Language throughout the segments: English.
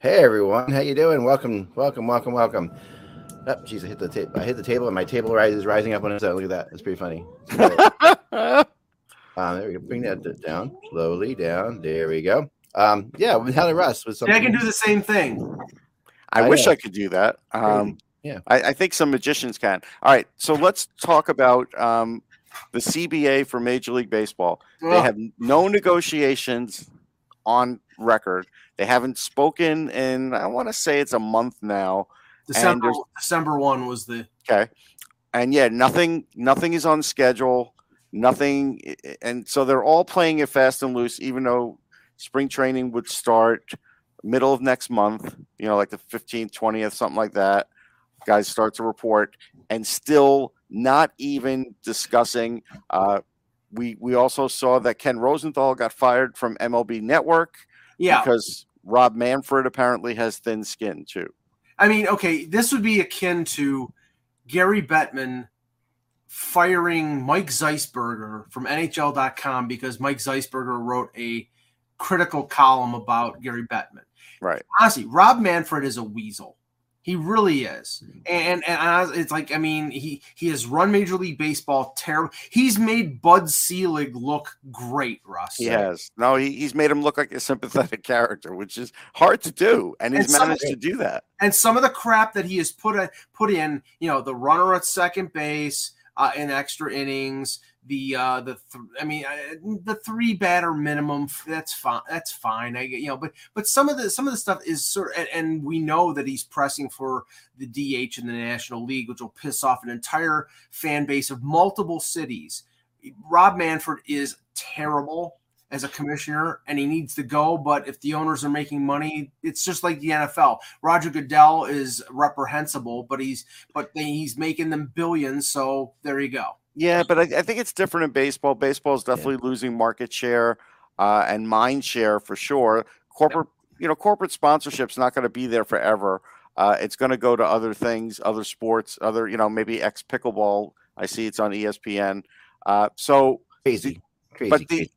Hey everyone, how you doing? Welcome, welcome, welcome, welcome. Oh, jeez, I hit the table. I hit the table, and my table rise is rising up on its own. Look at that. It's pretty funny. um, there we go. Bring that down slowly down. There we go. Um, yeah, with Helen Russ was something. I can do the same thing. I, I wish know. I could do that. Um, Yeah. I, I think some magicians can. All right, so let's talk about um, the CBA for Major League Baseball. They have no negotiations on record. They haven't spoken in, I want to say it's a month now. December December one was the Okay. And yeah, nothing nothing is on schedule. Nothing and so they're all playing it fast and loose, even though spring training would start middle of next month, you know, like the 15th, 20th, something like that. Guys start to report and still not even discussing. Uh, we we also saw that Ken Rosenthal got fired from MLB Network yeah. because Rob Manfred apparently has thin skin too. I mean, okay, this would be akin to Gary Bettman firing Mike Zeisberger from NHL.com because Mike Zeisberger wrote a critical column about Gary Bettman. Right. Honestly, Rob Manfred is a weasel. He really is, and and I- it's like I mean he he has run Major League Baseball terrible. He's made Bud Selig look great, Russ. He has. No, he, he's made him look like a sympathetic character, which is hard to do. And he's And managed to do that. and some of the crap that he has put a, put in, you know, the runner at second base uh, in extra innings, the uh, the th- I mean uh, the three batter minimum. That's fine. That's fine. I you know, but but some of the some of the stuff is sort and, and we know that he's pressing for the DH in the National League, which will piss off an entire fan base of multiple cities. Rob Manfred is terrible as a commissioner and he needs to go. But if the owners are making money, it's just like the NFL. Roger Goodell is reprehensible, but he's but he's making them billions. So there you go. Yeah, but I, I think it's different in baseball. Baseball is definitely losing market share uh, and mind share for sure. Corporate, you know, corporate sponsorship's not going to be there forever. Uh, it's going to go to other things, other sports, other, you know, maybe ex pickleball. I see it's on ESPN. Uh, so Crazy, crazy, but the crazy.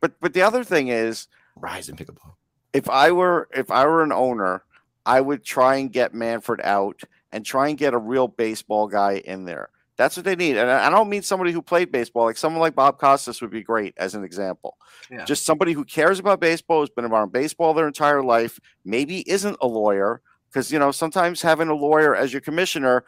but but the other thing is rise in pickleball. if I were if I were an owner, I would try and get Manfred out and try and get a real baseball guy in there. That's what they need. And I don't mean somebody who played baseball. Like someone like Bob Costas would be great as an example. Yeah. Just somebody who cares about baseball, has been around baseball their entire life, maybe isn't a lawyer. Because you know, sometimes having a lawyer as your commissioner,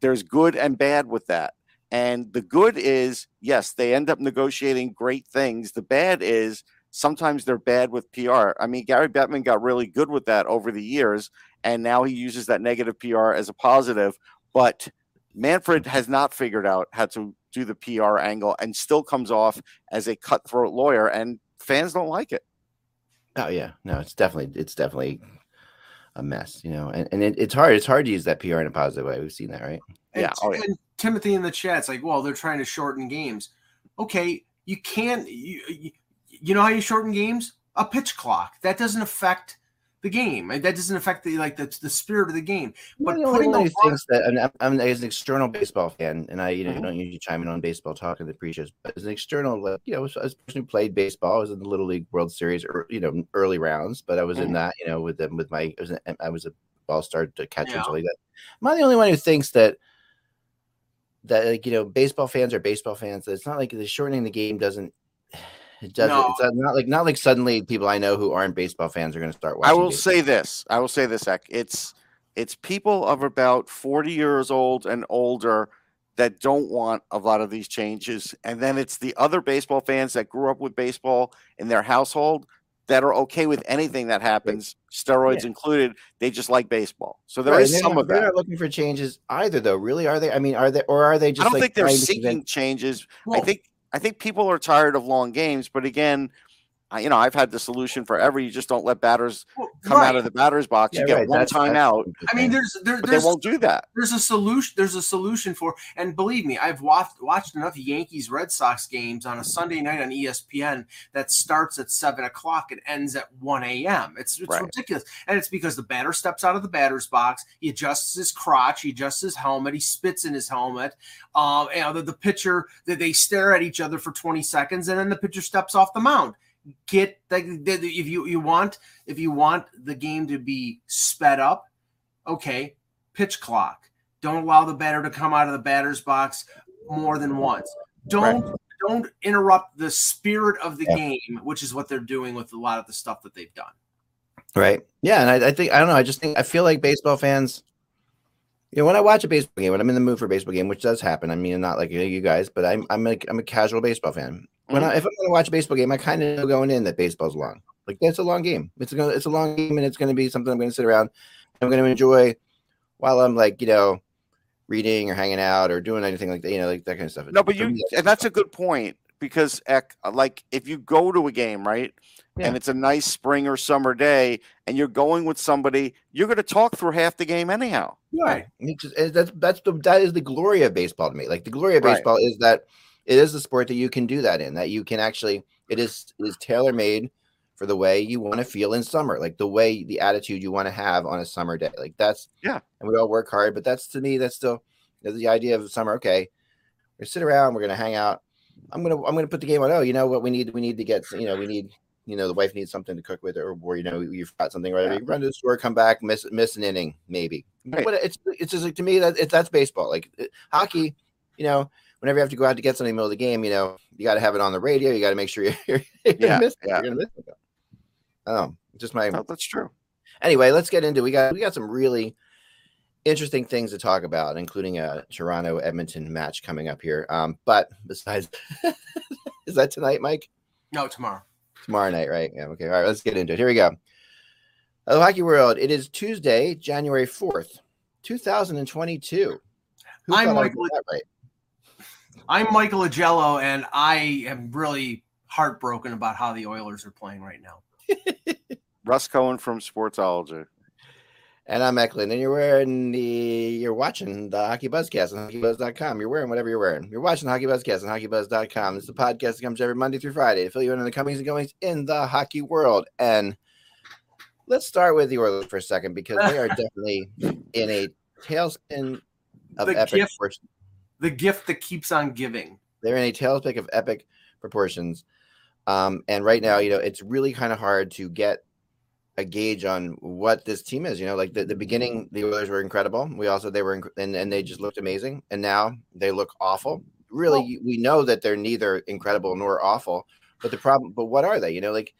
there's good and bad with that. And the good is, yes, they end up negotiating great things. The bad is sometimes they're bad with PR. I mean, Gary Bettman got really good with that over the years, and now he uses that negative PR as a positive. But Manfred has not figured out how to do the PR angle and still comes off as a cutthroat lawyer, and fans don't like it. Oh yeah, no, it's definitely it's definitely a mess, you know, and, and it, it's hard. It's hard to use that PR in a positive way. We've seen that, right? And, Yeah, oh, yeah. and Timothy in the chat's like, well, they're trying to shorten games. Okay, you can't. You, you, you know how you shorten games? A pitch clock. That doesn't affect the game. That doesn't affect the like the, the spirit of the game. But putting a who that I'm, I'm as an external baseball fan, and I you know Mhm. don't usually chime in on baseball talk in the pre-shows, but as an external, like you know, as a person who played baseball, I was in the Little League World Series, or you know, early rounds, but I was in Mhm. that, you know, with them with my I was, an, I was a ball star to catcher Yeah. and like that. Am I the only one who thinks that that like you know, baseball fans are baseball fans? That it's not like the shortening the game doesn't. It doesn't. No. It's not- not like not like suddenly people I know who aren't baseball fans are going to start watching. I will baseball. say this. I will say this, Ek. It's it's people of about 40 years old and older that don't want a lot of these changes. And then it's the other baseball fans that grew up with baseball in their household that are okay with anything that happens, steroids Yeah. included. They just like baseball. So there Right, is they're some not, of they're that. not looking for changes either, though. Really, are they? I mean, are they, or are they just? I don't like think they're trying to seeking prevent- changes. I think I think people are tired of long games, but again, I- you know, I've had the solution forever. You just don't let batters Well, come right. out of the batter's box. Yeah, you get right, one that's- time that's out, I mean, interesting. there's there, but they there's won't do that. there's a solution there's a solution for and believe me i've watched watched enough yankees red sox games on a sunday night on espn that starts at 7 o'clock and ends at 1 a.m it's, it's Right. ridiculous and it's because the batter steps out of the batter's box he adjusts his crotch he adjusts his helmet he spits in his helmet um you know the, the pitcher that they stare at each other for 20 seconds and then the pitcher steps off the mound get the- if you you want if you want the game to be sped up okay pitch clock. Don't allow the batter to come out of the batter's box more than once. Don't don't interrupt the spirit of the Yeah. game, which is what they're doing with a lot of the stuff that they've done. Right. Yeah, and I, I think I don't know. I just think I feel like baseball fans. You know, when I watch a baseball game, when I'm in the mood for a baseball game, which does happen. I mean, not like you guys, but I'm I'm a, I'm a casual baseball fan. When I, mm-hmm. if I'm going to watch a baseball game, I kind of know going in that baseball's long. Like that's a long game. It's a it's a long game, and it's going to be something I'm going to sit around. I'm going to enjoy while I'm like you know reading or hanging out or doing anything like that. You know, like that kind of stuff. No, but For you, me, and that's a good point because, like, if you go to a game, right, Yeah. and it's a nice spring or summer day, and you're going with somebody, you're going to talk through half the game anyhow. Right. It's eh, that's that's the that is the glory of baseball to me. Like the glory of Right. baseball is that it is a sport that you can do that in. That you can actually it is it is tailor made for the way you want to feel in summer, like the way the attitude you want to have on a summer day. Like that's Yeah. and we all work hard, but that's to me that's still that's the idea of summer. Okay, we're sit around, we're gonna hang out. I'm gonna I'm gonna put the game on. Oh, you know what we need? We need to get you know we need you know the wife needs something to cook with, or, or you know you've got something or whatever. Yeah. You run to the store, come back, miss miss an inning, maybe. Right. But it's it's just like to me that it's that's baseball. Like it- hockey, you know, whenever you have to go out to get something in the middle of the game, you know, you got to have it on the radio. You got to make sure you're, you're gonna Yeah, miss yeah. You're gonna miss it. Oh, just my No, that's true. anyway. Let's get into we got we got some really interesting things to talk about, including a Toronto Edmonton match coming up here. Um, but besides, is that tonight, Mike? No, tomorrow. Tomorrow night, right? Yeah. Okay. All right. Let's get into it. Here we go. Hello, Hockey World. It is Tuesday, January fourth, two thousand and twenty-two. I'm Michael- that right? I'm Michael Agello, and I am really heartbroken about how the Oilers are playing right now. Russ Cohen from Sportsology. And I'm Eklund, and you're wearing the you're watching the Hockey Buzzcast on HockeyBuzz.com. You're wearing whatever you're wearing. You're watching the Hockey Buzzcast on HockeyBuzz.com. It's the podcast that comes every Monday through Friday to fill you in on the comings and goings in the hockey world. And let's start with the Oilers for a second because they are definitely in a tailspin of The epic gift- proportions. The gift that keeps on giving. They're in a tailspin of epic proportions. Um, and right now, you know, it's really kind of hard to get a gauge on what this team is. You know, like the, the beginning, the Oilers were incredible. We also they were inc- and, and they just looked amazing. And now they look awful. Really, Well- we know that they're neither incredible nor awful. But the problem, but what are they? You know, like,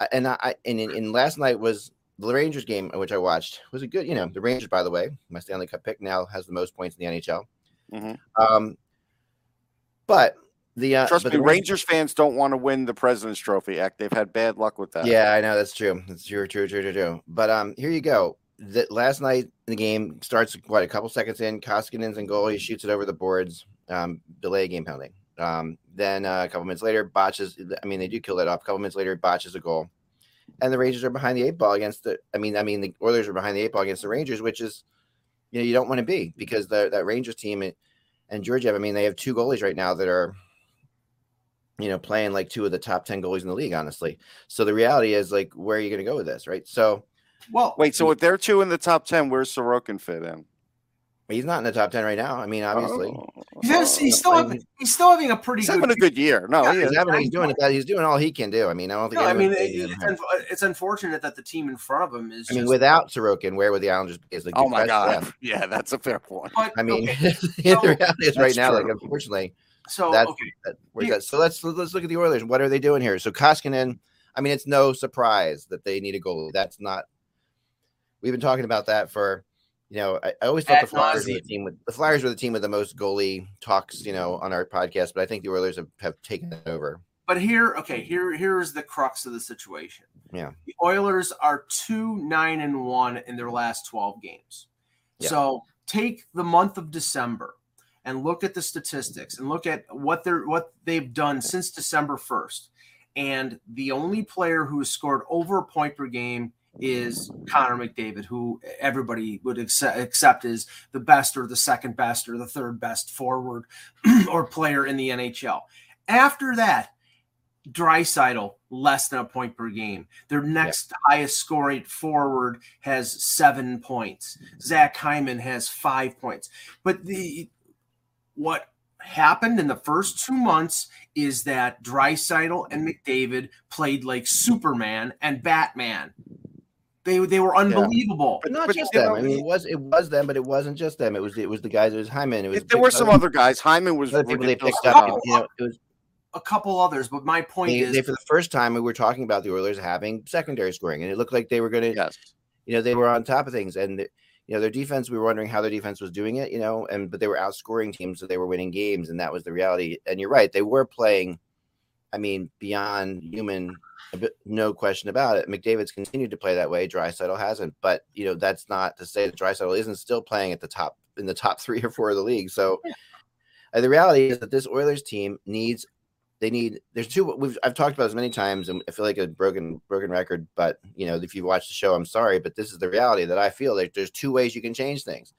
I- and I and in, in last night was the Rangers game, which I watched. Was a good, you know, the Rangers, by the way, my Stanley Cup pick now has the most points in the NHL. Mhm. Um, but the uh, Trust but me, the Rangers fans don't want to win the President's Trophy. Act. They've had bad luck with that. Yeah, I know that's true. That's true, true, true, true, true. But um, here you go. The last night the game starts what a couple seconds in. Koskinen's in goal. He shoots it over the boards. Um, delay game penalty. Um, then uh, a couple minutes later, botches. I mean, they do kill that off. A couple minutes later, botches a goal, and the Rangers are behind the eight ball against the. I mean, I mean, the Oilers are behind the eight ball against the Rangers, which is, you know, you don't want to be because the that Rangers team and, and Georgiev. I mean, they have two goalies right now that are, you know, playing like two of the top ten goalies in the league. Honestly, so the reality is like, where are you going to go with this, right? So Well, Wait, so if they're two in the top ten, where's Sorokin fit in? He's not in the top ten right now. I mean, obviously, Oh. he's, he's still having, he's still having a pretty He's good. having a good year. No, he he's, is. having, he's doing it. He's doing all he can do. I mean, I don't think. No, I mean, it- it's, him. it's unfortunate that the team in front of him is. I mean, just- without Sorokin, where would the Islanders be? Is like Oh my god. them. Yeah, that's a fair point. but, I mean, okay, the reality is right That's now, like unfortunately, so that's okay, that, where's that? So let's let's look at the Oilers. What are they doing here? So Koskinen, I mean, it's no surprise that they need a goalie. That's not. We've been talking about that for, you know, I, I always thought the Flyers were the team with the Flyers were the team with the most goalie talks, you know, on our podcast. But I think the Oilers have, have taken it over. but here, okay, here, here's the crux of the situation. Yeah. the Oilers are two nine and one in their last twelve games. Yeah. So take the month of December and look at the statistics and look at what they're what they've done since December first. and the only player who has scored over a point per game is Connor McDavid, who everybody would accept, accept is the best or the second best or the third best forward or player in the NHL. After that, Draisaitl less than a point per game. Their next yeah. highest scoring forward has seven points. Zach Hyman has five points. But the what happened in the first two months is that Draisaitl and McDavid played like Superman and Batman. They they were unbelievable. Yeah. But not but just them. I mean, it was it was them, but it wasn't just them. It was it was the guys. It was Hyman. It was there were some other guys. Hyman was other people they picked up. You know, it was a couple others, but my point they, is, they, for the first time, we were talking about the Oilers having secondary scoring, and it looked like they were going to, yes. you know, they were on top of things, and you know their defense. We were wondering how their defense was doing it, you know, and but they were outscoring teams, so they were winning games, and that was the reality. And you're right, they were playing. I mean, beyond human, no question about it. McDavid's continued to play that way. Draisaitl hasn't, but you know that's not to say that Draisaitl isn't still playing at the top in the top three or four of the league. So. Uh, the reality is that this Oilers team needs they need there's two we've I've talked about this many times and I feel like a broken broken record, but you know, if you watch the show, I'm sorry, but this is the reality that I feel like there's two ways you can change things.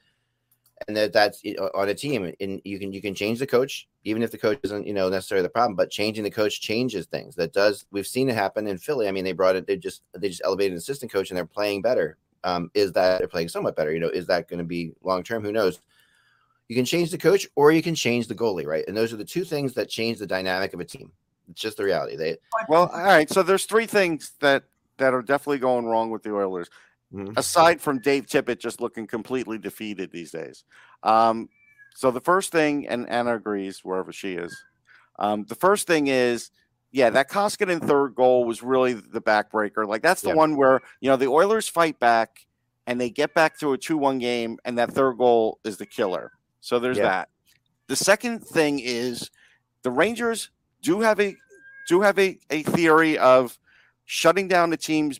And that that's on a team and you can you can change the coach even if the coach isn't you know necessarily the problem but changing the coach changes things that does we've seen it happen in Philly I mean they brought it they just they just elevated an assistant coach and they're playing better um, is that they're playing somewhat better you know is that going to be long term who knows you can change the coach or you can change the goalie, right? And those are the two things that change the dynamic of a team. It's just the reality. They well, all right. So there's three things that that are definitely going wrong with the Oilers, mm-hmm. aside from Dave Tippett just looking completely defeated these days. Um, so the first thing, and Anna agrees wherever she is. Um, the first thing is, yeah, that Koskinen third goal was really the backbreaker. Like that's the yeah. one where you know the Oilers fight back and they get back to a two-one game, and that third goal is the killer. So there's yeah. that. The second thing is the Rangers do have a do have a, a theory of shutting down the team's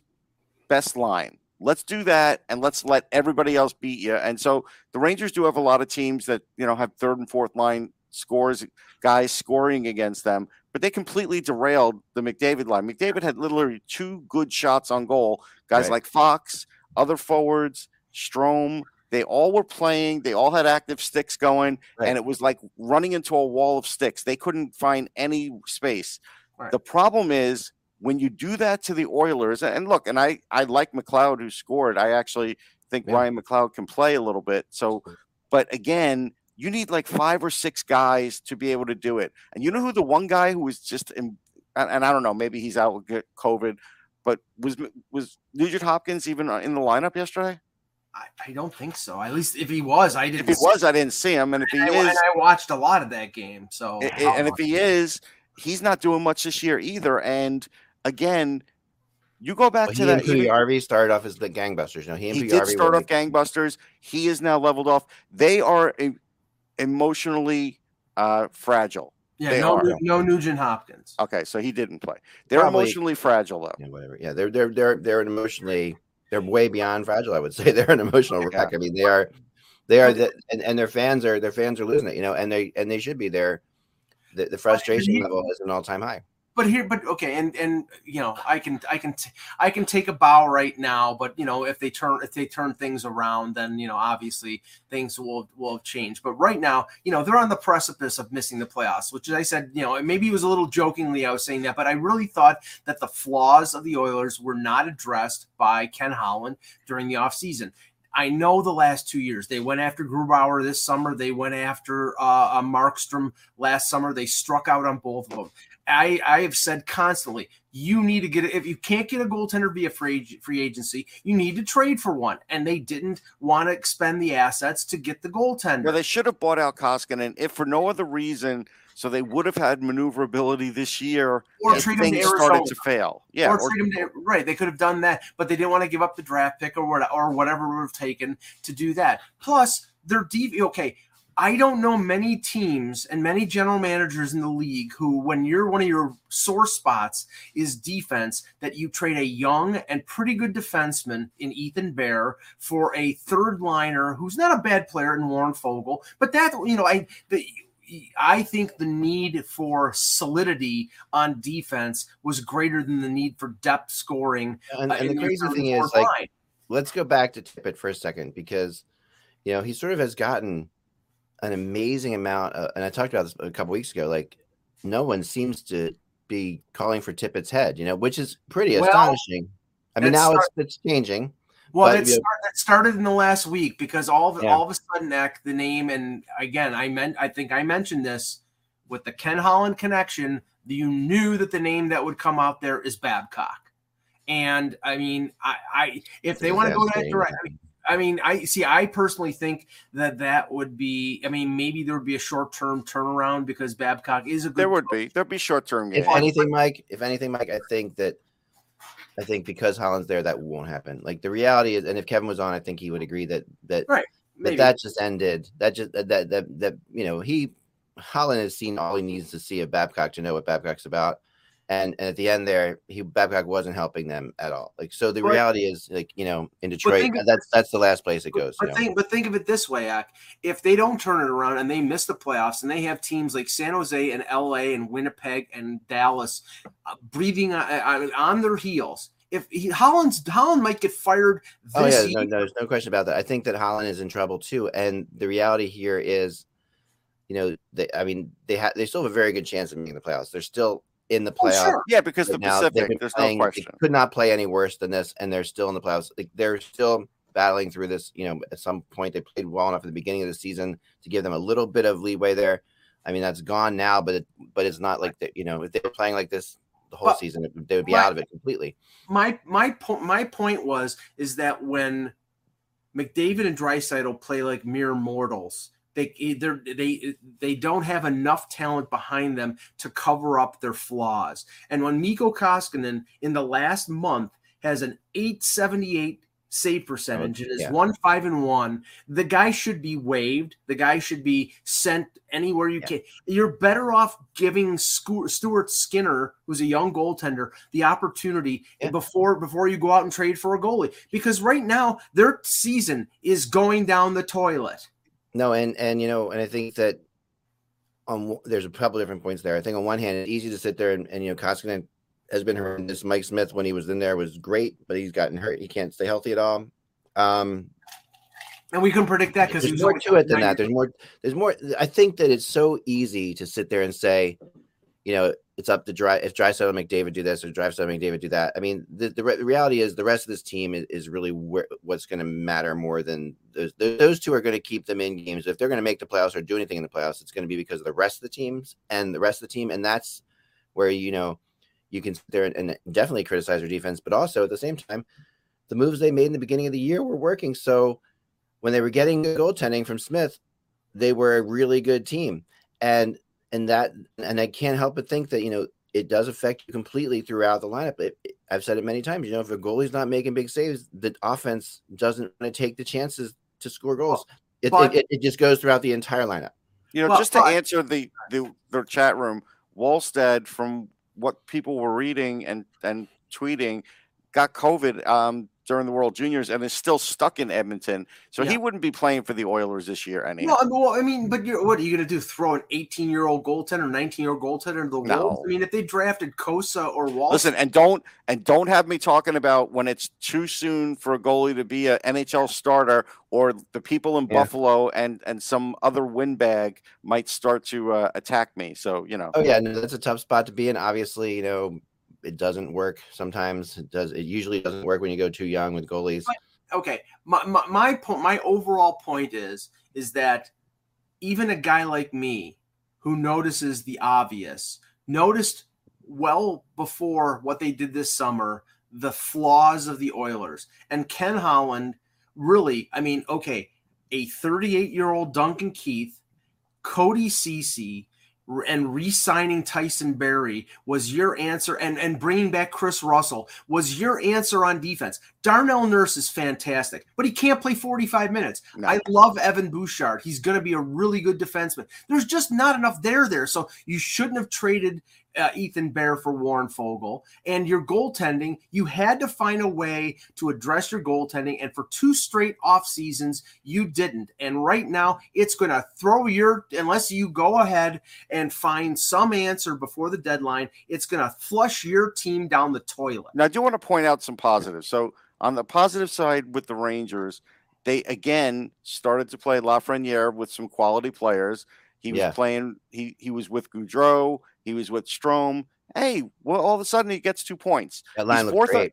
best line. Let's do that and let's let everybody else beat you. And so the Rangers do have a lot of teams that, you know, have third and fourth line scores guys scoring against them, but they completely derailed the McDavid line. McDavid had literally two good shots on goal. Guys right. like Fox, other forwards, Strome, they all were playing. They all had active sticks going, right. and it was like running into a wall of sticks. They couldn't find any space. Right. The problem is when you do that to the Oilers, and look, and I I like McLeod who scored. I actually think yeah. Ryan McLeod can play a little bit. So, but again, you need like five or six guys to be able to do it. And you know who the one guy who was just in, and, and I don't know, maybe he's out with COVID, but was was Nugent Hopkins even uh, in the lineup yesterday? I, I, don't think so. At least if he was, I didn't. If he was, I didn't see him. And if he and is, I, and I watched a lot of that game. So, it, and if he is, he's not doing much this year either. And again, you go back well, to that. He RV started off as the gangbusters. You know, he, he did start off gangbusters. He is now leveled off. They are a, emotionally uh, fragile. Yeah, they no, are. no Nugent Hopkins. Okay, so he didn't play. They're Probably, emotionally fragile though. Yeah, whatever. Yeah, they're they're they're they're an emotionally they're way beyond fragile. I would say they're an emotional wreck. I mean, they are, they are, the, and, and their fans are their fans are losing it. You know, and they and they should be there. The, the frustration level is an all time high but here but okay and and you know i can i can t- i can take a bow right now but you know if they turn if they turn things around then you know obviously things will will change but right now you know they're on the precipice of missing the playoffs which i said you know maybe it was a little jokingly i was saying that but i really thought that the flaws of the oilers were not addressed by ken holland during the offseason I know the last two years they went after Grubauer this summer. They went after uh, Markstrom last summer. They struck out on both of them. I, I have said constantly, you need to get it. If you can't get a goaltender via free, free agency, you need to trade for one. And they didn't want to expend the assets to get the goaltender. Well, they should have bought out Koskinen, if for no other reason, so they would have had maneuverability this year. Or trade him to started to fail. Yeah, or, or trade him to, right. They could have done that, but they didn't want to give up the draft pick or what or whatever would have taken to do that. Plus, they're deep. Okay, I don't know many teams and many general managers in the league who, when you're one of your sore spots is defense, that you trade a young and pretty good defenseman in Ethan Bear for a third liner who's not a bad player in Warren Foegele. But that, you know, I, the, I think the need for solidity on defense was greater than the need for depth scoring. And, uh, and the crazy thing is, fourth like, let's go back to Tippett for a second because, you know, he sort of has gotten an amazing amount. Of, and I talked about this a couple weeks ago. Like, no one seems to be calling for Tippett's head, you know, which is pretty Well, astonishing. I mean, now start- it's, it's changing. Well, it, start, that started in the last week because all of Yeah. all of a sudden, Eck, the name, and again, I meant I think I mentioned this with the Ken Holland connection. You knew that the name that would come out there is Babcock, and I mean, I, I if they want to go that direction. I mean, I see. I personally think that that would be. I mean, maybe there would be a short-term turnaround because Babcock is a good. There would coach. be. There'd be short term. If anything, Mike, if anything, Mike, I think that I think because Holland's there, that won't happen. Like the reality is, and if Kevin was on, I think he would agree that that Right, that, that just ended. That just that that that, that you know he Holland has seen all he needs to see of Babcock to know what Babcock's about. And, and at the end there, he Babcock wasn't helping them at all. Like so, the reality is like you know in Detroit, of- uh, that's that's the last place it goes. But think, but think of it this way, Ak. If they don't turn it around and they miss the playoffs, and they have teams like San Jose and LA and Winnipeg and Dallas uh, breathing on, on, on their heels, if he, Holland's Holland might get fired oh, this Oh yeah, no, no, there's no question about that. I think that Holland is in trouble too, and the reality here is, you know, they. I mean, they have they still have a very good chance of making the playoffs. They're still in the Oh, playoffs. sure. Yeah, because the now. Pacific, been there's playing- no they could not play any worse than this, and they're still in the playoffs. Like they're still battling through this. You know, at some point they played well enough at the beginning of the season to give them a little bit of leeway there. I mean, that's gone now, but it, but it's not like that. You know, if they were playing like this the whole But- season, they would be Right. out of it completely. my my point my point was is that when McDavid and Draisaitl play like mere mortals, they they they don't have enough talent behind them to cover up their flaws. And when Mikko Koskinen in the last month has an 878 save percentage and is yeah. one five and one, the guy should be waived. The guy should be sent anywhere you Yeah. can. You're better off giving Stuart Skinner, who's a young goaltender, the opportunity Yeah. before before you go out and trade for a goalie. Because right now their season is going down the toilet. No, and and you know, and I think that on there's a couple different points there. I think on one hand, it's easy to sit there and, and you know, Koskinen has been horrendous. Mike Smith, when he was in there, was great, but he's gotten hurt. He can't stay healthy at all. Um, And we can predict that because there's more to it than that. There's more. There's more. I think that it's so easy to sit there and say, you know, it's up to dry. If Draisaitl and McDavid do this, or Draisaitl and McDavid do that. I mean, the, the, the reality is the rest of this team is, is really where, what's going to matter more than those. Those two are going to keep them in games. If they're going to make the playoffs or do anything in the playoffs, it's going to be because of the rest of the teams and the rest of the team, and that's where you know you can there and, definitely criticize their defense, but also at the same time, the moves they made in the beginning of the year were working. So when they were getting goaltending from Smith, they were a really good team. And and that and I can't help but think that you know it does affect you completely throughout the lineup. It, it- I've said it many times. You know, if a goalie's not making big saves, the offense doesn't want to take the chances to score goals. It, but- it, it just goes throughout the entire lineup. You know, Well, just to but- answer the, the the chat room, Wallstedt, from what people were reading and and tweeting, got COVID um, during the World Juniors and is still stuck in Edmonton. So Yeah. he wouldn't be playing for the Oilers this year anyhow. No, I mean, well, I mean, but you're, what are you going to do? Throw an 18 year old goaltender, 19 year old goaltender into the No. wolves? I mean, if they drafted Cossa or Wall, Listen, and don't and don't have me talking about when it's too soon for a goalie to be an NHL starter, or the people in Yeah. Buffalo and and some other windbag might start to uh, attack me. So you know, Oh yeah, no, that's a tough spot to be in. Obviously, you know, it doesn't work sometimes. It does. It usually doesn't work when you go too young with goalies. okay my, my my point my overall point is is that even a guy like me who notices the obvious noticed well before what they did this summer the flaws of the Oilers and Ken Holland really I mean okay a 38 year old Duncan Keith Cody Cece and re-signing Tyson Barrie was your answer and and bringing back Kris Russell was your answer on defense. Darnell Nurse is fantastic, but he can't play 45 minutes. No. I love Evan Bouchard. He's going to be a really good defenseman. There's just not enough there there. So you shouldn't have traded uh, Ethan Bear for Warren Foegele. And your goaltending, you had to find a way to address your goaltending. And for two straight off seasons, you didn't. And right now, it's going to throw your, unless you go ahead and find some answer before the deadline, it's going to flush your team down the toilet. Now, I do want to point out some positives. So, on the positive side with the Rangers, they again started to play Lafreniere with some quality players. He was Yeah. playing. He he was with Goodrow. He was with Strome. Hey, well, all of a sudden he gets two points. That line He's looked fourth on-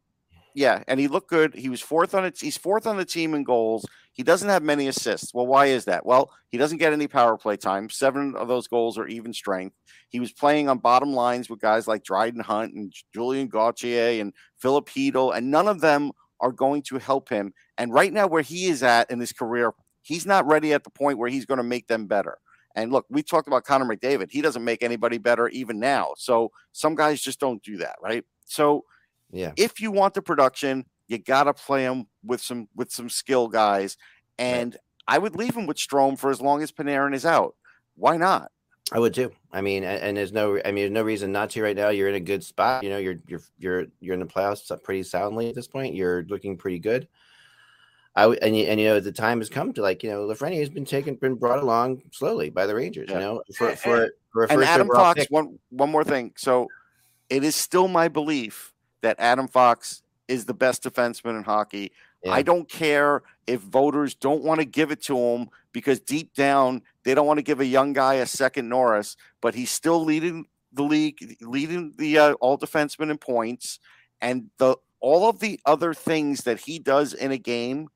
yeah, and he looked good. He was fourth on it. He's fourth on the team in goals. He doesn't have many assists. Well, why is that? Well, he doesn't get any power play time. Seven of those goals are even strength. He was playing on bottom lines with guys like Dryden Hunt and Julien Gauthier and Filip Chytil, and none of them are going to help him. And right now, where he is at in his career, he's not ready at the point where he's going to make them better. And look, we talked about Connor McDavid. He doesn't make anybody better even now. So some guys just don't do that, right? So Yeah. if you want the production, you got to play him with some with some skill guys. And I would leave him with Strome for as long as Panarin is out. Why not? I would too. I mean, and, and there's no, I mean, there's no reason not to right now. You're in a good spot. You know, you're you're you're you're in the playoffs pretty soundly at this point. You're looking pretty good. I and you, and you know, the time has come to like you know, Lafreniere has been taken, been brought along slowly by the Rangers. Yeah. You know, for And- for for a And Adam Fox, pick. one one more thing. So it is still my belief that Adam Fox is the best defenseman in hockey. Yeah. I don't care if voters don't want to give it to him because deep down they don't want to give a young guy a second Norris, but he's still leading the league, leading the uh, all defensemen in points, and the all of the other things that he does in a game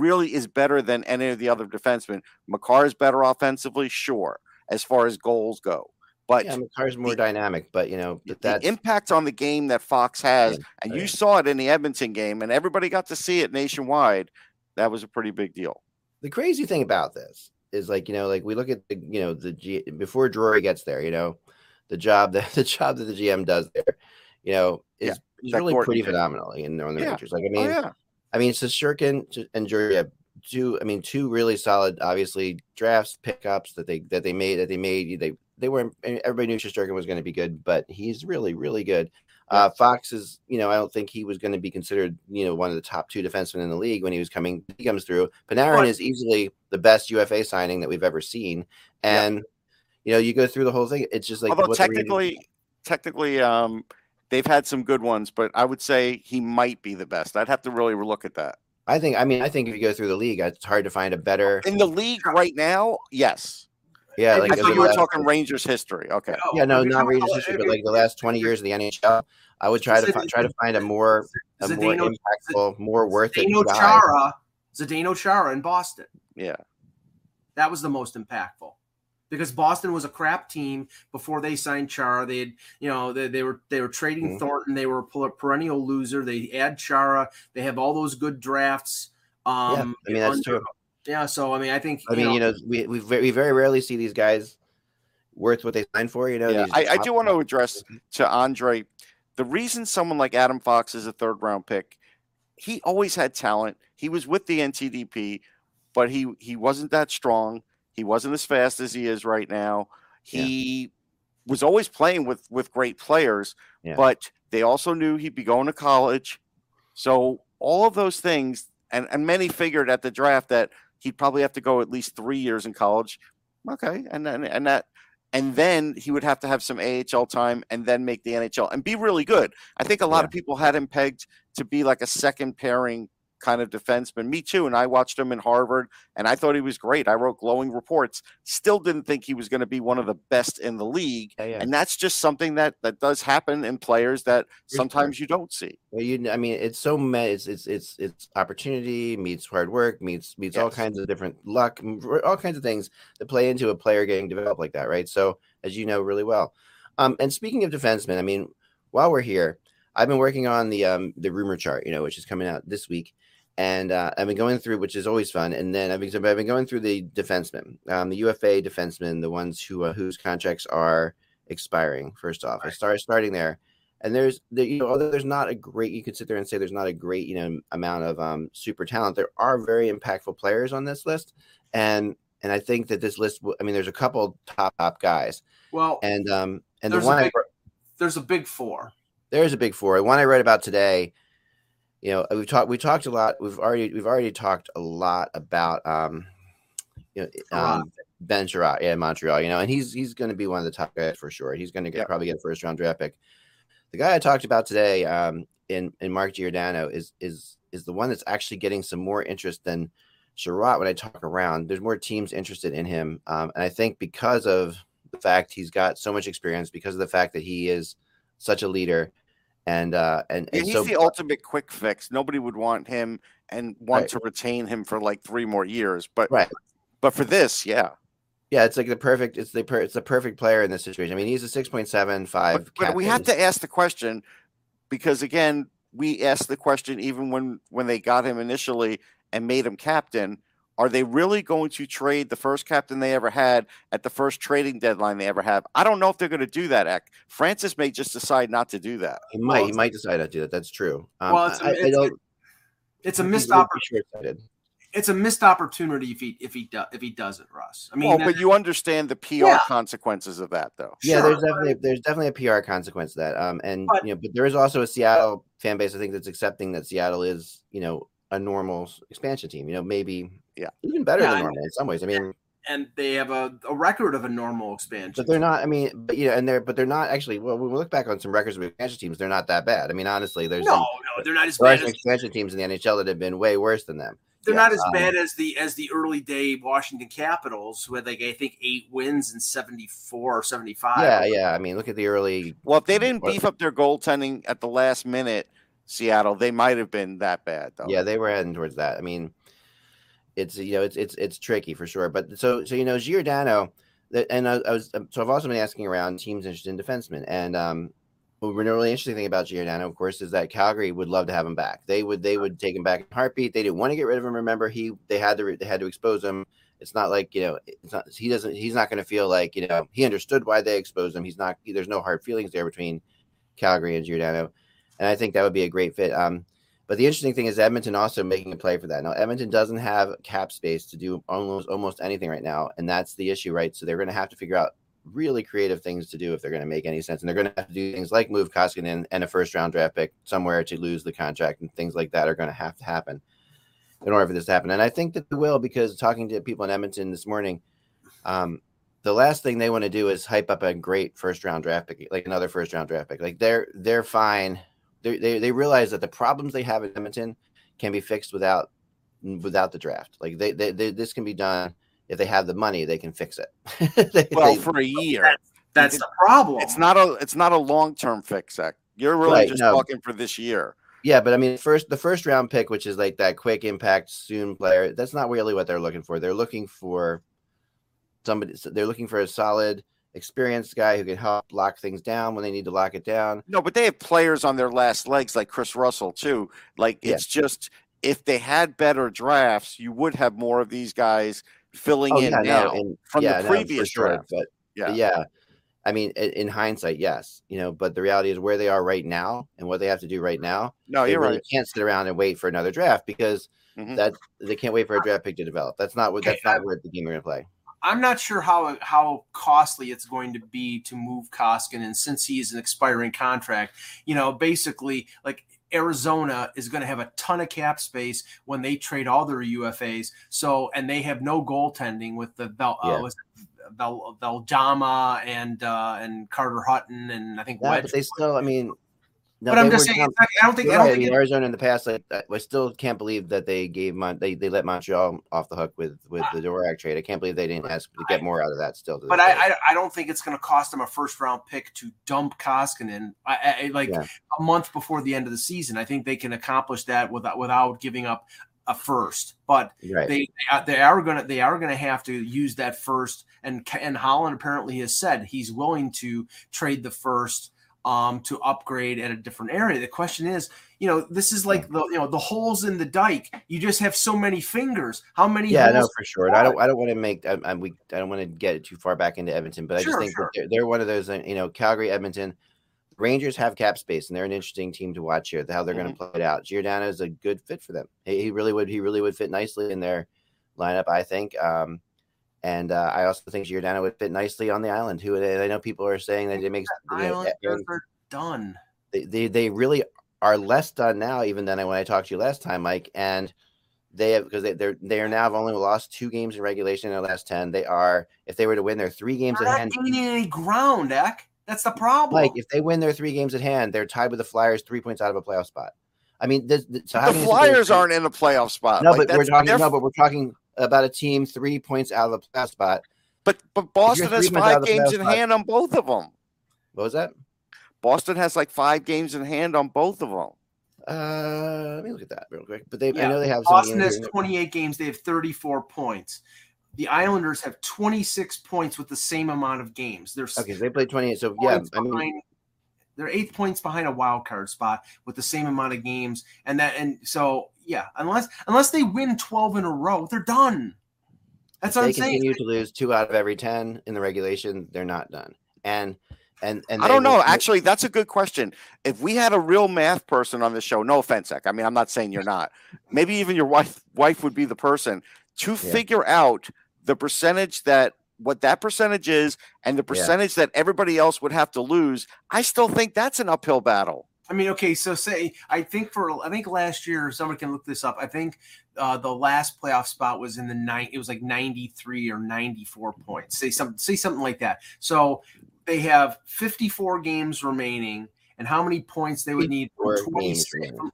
really is better than any of the other defensemen. Makar is better offensively, sure, as far as goals go, but yeah, Makar's more the- dynamic, but you know, but the impact on the game that Fox has, Yeah, and oh, you saw it in the Edmonton game, and everybody got to see it nationwide. That was a pretty big deal. the crazy thing about this is like you know like we look at the you know the G, before Drury gets there you know the job that the job that the GM does there you know Yeah, is, is really pretty phenomenal in on the Yeah. Rangers like I Oh, mean yeah, I mean Shesterkin and have two I mean two really solid obviously drafts pickups that they that they made that they made they they were everybody knew Shesterkin was going to be good but he's really really good uh, Fox is, you know, I don't think he was going to be considered, you know, one of the top two defensemen in the league when he was coming. He comes through. Panarin is easily the best UFA signing that we've ever seen, Yeah. and you know, you go through the whole thing. It's just like although what the Rangers- technically, technically, um, they've had some good ones, but I would say he might be the best. I'd have to really look at that. I think. I mean, I think if you go through the league, it's hard to find a better. In the league right now, yes. Yeah, I like I thought you were last- talking Rangers history. Okay. Yeah, no, not talking Rangers history, but like the last twenty years of the NHL, I would try to fi- try to find a more a more Zdeno- impactful, more worth it Zdeno guy. Chara, Zdeno Chara in Boston. Yeah. That was the most impactful because Boston was a crap team before they signed Chara. They had, you know, they, they were they were trading Mhm. Thornton. They were a perennial loser. They add Chara. They have all those good drafts. Um, I mean, that's under- true. Yeah, so I mean, I think I mean, you know, we we very, we very rarely see these guys worth what they signed for. You know, Yeah, I, I do want to address to Andre the reason someone like Adam Fox is a third round pick. He always had talent. He was with the NTDP, but he he wasn't that strong. He wasn't as fast as he is right now. He was always playing with with great players, Yeah. but they also knew he'd be going to college. So all of those things, and and many figured at the draft that he'd probably have to go at least three years in college. Okay, and then and that and then he would have to have some AHL time and then make the NHL and be really good. I think a lot Yeah. of people had him pegged to be like a second pairing kind of defenseman. Me too. And I watched him in Harvard and I thought he was great. I wrote glowing reports. Still didn't think he was going to be one of the best in the league. Yeah, yeah. And that's just something that that does happen in players that sometimes you don't see. Well, you, I mean, it's so many. It's it's it's it's opportunity meets hard work meets meets all kinds of different luck, all kinds of things that play into a player getting developed like that, right? So, as you know really well. Um, and speaking of defensemen, I mean, while we're here, I've been working on the um the rumor chart, you know, which is coming out this week, and uh, I've been going through, which is always fun. And then I've been I've been going through the defensemen, um, the UFA defensemen, the ones who uh, whose contracts are expiring. First off, I started starting there and there's the you know although there's not a great you could sit there and say there's not a great you know amount of um super talent there are very impactful players on this list and and i think that this list i mean there's a couple top top guys well, and um and There's the one I, big- br- there's a big four. There's a big four. One I read about today. You know, we've talked. We talked a lot. We've already we've already talked a lot about um, you know, um, Ben Chiarot, yeah, Montreal. You know, and he's he's going to be one of the top guys for sure. He's going to get Yep. probably get a first round draft pick. The guy I talked about today, um, in in Mark Giordano, is is is the one that's actually getting some more interest than Chiarot. When I talk around, there's more teams interested in him, um, and I think because of the fact he's got so much experience, because of the fact that he is such a leader, and uh, and, Yeah, and he's so the ultimate quick fix. Nobody would want him and want Right. to retain him for like three more years. But right. but for this, yeah. Yeah, it's like the perfect. It's the per, it's the perfect player in this situation. I mean, he's a six point seven five. But, but we have to ask the question because again, we asked the question even when when they got him initially and made him captain. Are they really going to trade the first captain they ever had at the first trading deadline they ever have? I don't know if they're going to do that. Eck. Francis may just decide not to do that. He might. Well, he might decide not to do that. That's true. Um, well, it's a- I, I it's a don't. It's a missed opportunity. It's a missed opportunity if he if he does if he doesn't, Russ. I mean, well, but you understand the PR Yeah. consequences of that, though. Yeah, Sure, there's definitely there's definitely a PR consequence to that. Um, and But- you know, but there is also a Seattle fan base. I think that's accepting that Seattle is you know a normal expansion team. You know, maybe Yeah. even better Yeah, than I- normal in some ways. I mean, and they have a, a record of a normal expansion. but they're not. I mean, but you know, and they're but they're not actually. Well, when we look back on some records of expansion teams, they're not that bad. I mean, honestly, there's no, some- no, they're not as there bad as expansion teams in the NHL that have been way worse than them. they're Yeah, not as um, bad as the as the early day Washington Capitals who had like I think eight wins in seventy four or seventy five. Yeah, yeah. I mean, look at the early. Well, if they didn't beef up their goaltending at the last minute, Seattle, they might have been that bad, though. Yeah, they were heading towards that. I mean, it's you know, it's it's it's tricky for sure. But so so you know, Giordano, and I, I was so I've also been asking around teams interested in defensemen, and um, what we're really interesting thing about Giordano, of course, is that Calgary would love to have him back. They would they would take him back in heartbeat. They didn't want to get rid of him. Remember, he they had to they had to expose him. It's not like you know, it's not he doesn't he's not going to feel like you know he understood why they exposed him. He's not there's no hard feelings there between Calgary and Giordano, and I think that would be a great fit. Um, but the interesting thing is Edmonton also making a play for that. Now Edmonton doesn't have cap space to do almost almost anything right now, and that's the issue, right? So they're going to have to figure out really creative things to do if they're going to make any sense, and they're going to have to do things like move Koskinen and a first round draft pick somewhere to lose the contract, and things like that are going to have to happen in order for this to happen. And I think that they will because talking to people in Edmonton this morning, um, the last thing they want to do is hype up a great first round draft pick, like another first round draft pick. Like they're they're fine. They they they realize that the problems they have in Edmonton can be fixed without without the draft. Like they, they, they this can be done if they have the money, they can fix it. They- Well, they- for a year, That's It- the problem. it's not a it's not a long term fix. Zach. You're really Right, just no. talking for this year. Yeah, but I mean, first the first round pick, which is like that quick impact soon player, that's not really what they're looking for. They're looking for somebody. so They're looking for a solid, experienced guy who can help lock things down when they need to lock it down. No, but they have players on their last legs like Kris Russell too. Like Yeah. it's just if they had better drafts, you would have more of these guys filling in Oh, yeah, now no, and- from yeah, the no, previous sure, draft. But Yeah. yeah, I mean, in, in hindsight, yes, you know, but the reality is where they are right now and what they have to do right now. No, they you're really right. can't sit around and wait for another draft because Mhm. that they can't wait for a draft pick to develop. That's not what Okay, that's not where the game we're gonna play. I'm not sure how how costly it's going to be to move Koskinen since he's an expiring contract. You know, basically, like Arizona is going to have a ton of cap space when they trade all their UFAs. So, and they have no goaltending with the Bel, Yeah. uh, was Bel, Vejmelka and uh, and Carter Hutton and I think Yeah, but they still, I mean, no, but I'm just saying, not, I don't think I don't right, I mean, it- Arizona in the past, like I still can't believe that they gave Mon- they they let Montreal off the hook with with the Dvorak trade. I can't believe they didn't ask to get more out of that still. But. I, I, I don't think it's going to cost them a first round pick to dump Koskinen I, I, I- like Yeah. a month before the end of the season. I think they can accomplish that without without giving up a first. But right. they they are- going to they are going to have to use that first. And and Holland apparently has said he's willing to trade the first um to upgrade at a different area. The question is, you know, this is like the you know the holes in the dike. You just have so many fingers. How many? yeah, no, for sure. And I don't I don't want to make I, I, we I don't want to get it too far back into Edmonton, but I Sure, just think sure. that they're, they're one of those uh, you know Calgary, Edmonton. Rangers have cap space, and they're an interesting team to watch here. How they're going to play it out. Giordano is a good fit for them. He, he really would. He really would fit nicely in their lineup, I think. Um, And uh, I also think Giordano would fit nicely on the island. Who I know people are saying that it makes you know, Islanders are done. they, they they really are less done now even than when I talked to you last time, Mike. And they have because they they're they are now have only lost two games in regulation in their last ten. They are if they were to win their three games They're at not hand, gaining any ground, Eck. That's the problem. Like if they win their three games at hand, they're tied with the Flyers, three points out of a playoff spot. I mean, this, this- so how The can you sit there and Flyers aren't in a playoff spot. No, Like, but we're that's talking. No, but we're talking about a team three points out of the playoff spot. but but Boston has three points out five games in spot- hand on both of them. What was that? Boston has like five games in hand on both of them. Uh, let me look at that real quick. But they, I know they have. some Boston has 28 games. They have 34 points. The Islanders have 26 points with the same amount of games. They're Okay, so they play twenty-eight. So yeah, points I mean, behind- they're eight points behind a wild card spot with the same amount of games, and that and so yeah, unless unless they win 12 in a row, they're done. That's what they I'm saying. continue to lose two out of every ten in the regulation. They're not done. And and and I don't know. will- Actually, that's a good question. If we had a real math person on the show, no offense, Zach. I mean, I'm not saying you're not. Maybe even your wife wife would be the person to figure out the percentage that what that percentage is and the percentage that everybody else would have to lose. I still think that's an uphill battle. I mean, okay, so say I think for I think last year someone can look this up. I think uh, the last playoff spot was in the nine. It was like ninety three or ninety four points. Say something. Say something like that. So they have fifty four games remaining, and how many points they would need? from 54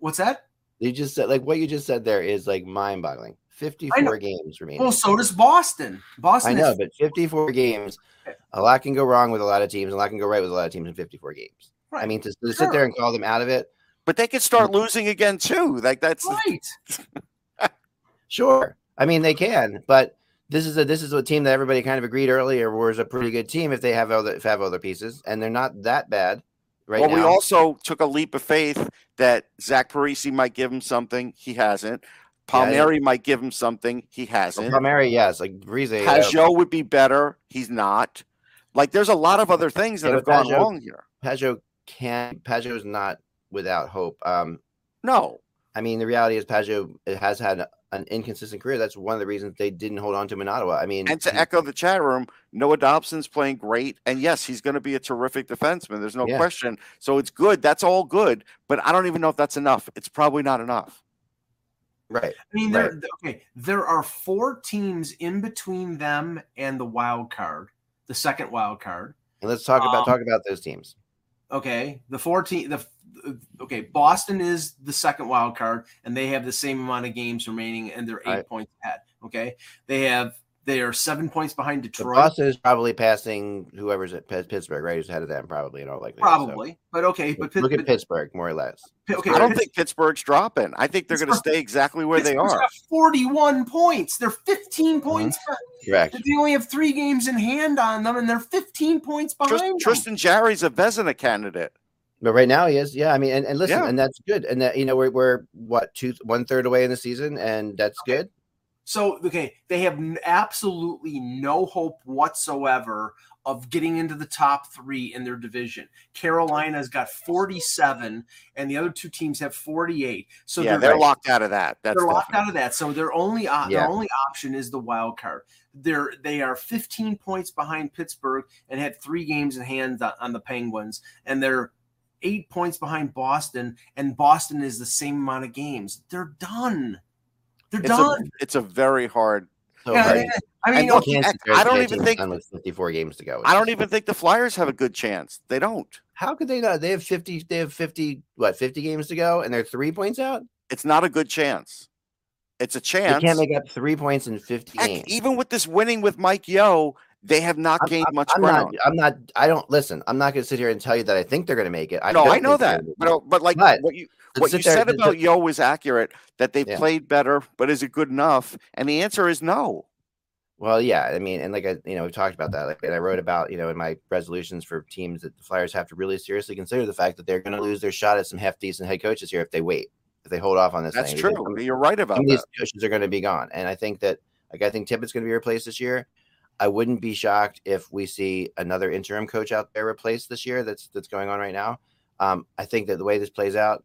What's that? You just said like what you just said there is like mind-boggling. Fifty-four games remaining. Well, so does Boston. Boston. I know, has- but 54 games, a lot can go wrong with a lot of teams, and a lot can go right with a lot of teams in 54 games. I mean, to, to sit there and call them out of it, But they could start mm. losing again too. Like that's right. sure. I mean, they can, but this is a this is a team that everybody kind of agreed earlier was a pretty good team if they have other if have other pieces, and they're not that bad right well, now. we also took a leap of faith that Zach Parise might give him something. He hasn't. Yeah, yeah. Palmieri might give him something. He hasn't. Palmieri, yes, like Breeze. Pageau would be better. He's not. Like there's a lot of other things that have but gone Pageau- wrong here. Pageau can Pageau is not without hope. Um, no, I mean the reality is Pageau has had an inconsistent career. That's one of the reasons they didn't hold on to him in Ottawa. I mean, And to he- echo the chat room, Noah Dobson's playing great. And yes, he's going to be a terrific defenseman. There's no Yeah. question. So it's good. That's all good. But I don't even know if that's enough. It's probably not enough. right. I mean, there. Okay, there are four teams in between them and the wild card, the second wild card. And let's talk about Um, talk about those teams. Okay, the 14 the okay, Boston is the second wild card and they have the same amount of games remaining and they're 8 Right. points ahead, okay? They have they are 7 points behind So Detroit. Boston is probably passing whoever's at Pittsburgh, right? Who's ahead of them, probably in all likelihood. so. probably. But okay, but Pitt- look at Pittsburgh, more or less. okay, I don't think Pittsburgh's dropping. I think they're going to stay exactly where they are. got 41 points. They're 15 Mm-hmm. points. Correct. They only have 3 games in hand on them and they're 15 points behind Trist- them. Tristan Jarry's a Vezina candidate. But right now he is, yeah. I mean, and, and listen, Yeah. and that's good. And that you know, we're we're what two one third away in the season, and that's good. So okay, they have absolutely no hope whatsoever of getting into the top three in their division. Carolina's got 47, and the other two teams have 48. So yeah, they're they're, locked out of that. That's they're locked out of that. So their only Yeah. their only option is the wild card. They're they are 15 points behind Pittsburgh and had three games in hand on, on the Penguins, and they're eight points behind Boston, and Boston is the same amount of games. They're done. They're It's a, it's a very hard. So Yeah, hard. I mean, I mean, And look, I- I don't even think- with 54 games to go. I don't even think the Flyers have a good chance. They don't. How could they not? They have 50. They have 50. What 50 games to go, and they're three points out. It's not a good chance. It's a They chance. can't make up three points in 50 Heck, games. even with this winning with Mike Yeo, they have not gained I'm- much I'm ground. not. I'm not. I don't listen. I'm not going to sit here and tell you that I think they're going to make it. I no, I know that, but uh, but like But what you what you there- said about Yeo was accurate. That they've Yeah. played better, but is it good enough? And the answer is no. Well, yeah, I mean, and like I, you know, we talked about that. Like, and I wrote about, you know, in my resolutions for teams that the Flyers have to really seriously consider the fact that they're going to lose their shot at some half decent head coaches here if they wait, if they hold off on this. That's thing. true. You're right about of these that. coaches are going to be gone, and I think that, like, I think Tippett's going to be replaced this year. I wouldn't be shocked if we see another interim coach out there replaced this year. That's that's going on right now. Um, I think that the way this plays out,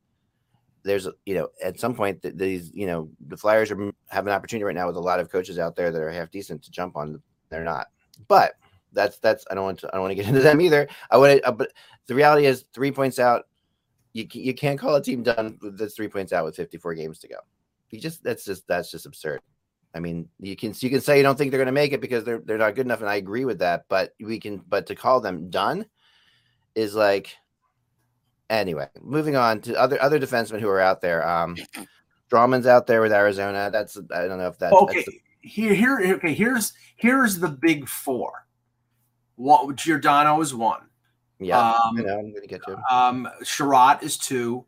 there's you know at some point these you know the Flyers are have an opportunity right now with a lot of coaches out there that are half decent to jump on. They're not, but that's that's I don't want to I don't want to get into them either. I want to, uh, but the reality is three points out. You you can't call a team done the three points out with 54 games to go. You just that's just that's just absurd. I mean, you can you can say you don't think they're going to make it because they're they're not good enough, and I agree with that. But we can, but to call them done is like anyway. Moving on to other other defensemen who are out there. Um, Drummond's out there with Arizona. That's I don't know if that's okay. That's the, here, here, okay. Here's here's the big four. What Giordano is one. yeah, Um, I know, I'm going to get to. him. Um, Chiarot is two.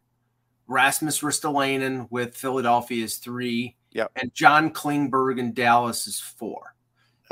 Rasmus Ristolainen with Philadelphia is three. Yep. And John Klingberg in Dallas is four.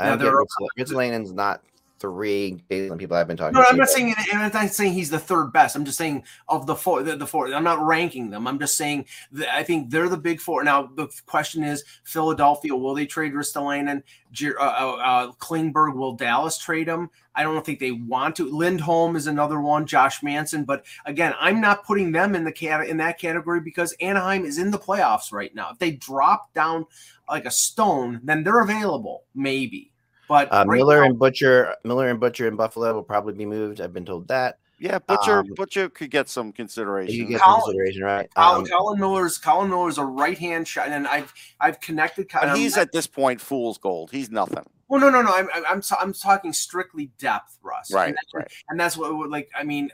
Now there are- Ristolainen's not three based on people I've been talking No, to. I'm not saying I'm not saying he's the third best. I'm just saying of the four, the, the four. I'm not ranking them. I'm just saying that I think they're the big four. Now the question is, Philadelphia will they trade Ristolainen? Uh, uh, uh, Klingberg will Dallas trade him? I don't think they want to. Lindholm is another one. Josh Manson, but again, I'm not putting them in the cat in that category because Anaheim is in the playoffs right now. If they drop down like a stone, then they're available, maybe. But Uh, right Miller now- and Butcher, Miller and Butcher in Buffalo will probably be moved. I've been told that. Yeah, Butcher Um, Butcher could get some consideration. You consideration. get Colin- some consideration, right? Colin, Um, Colin Miller's Colin Miller's a right hand shot, and I've I've connected. But um, he's at this point fool's gold. He's nothing. well, no, no, no. I'm I'm I'm, I'm talking strictly depth, Russ. Right, and, that's- right. and that's what what, like I mean.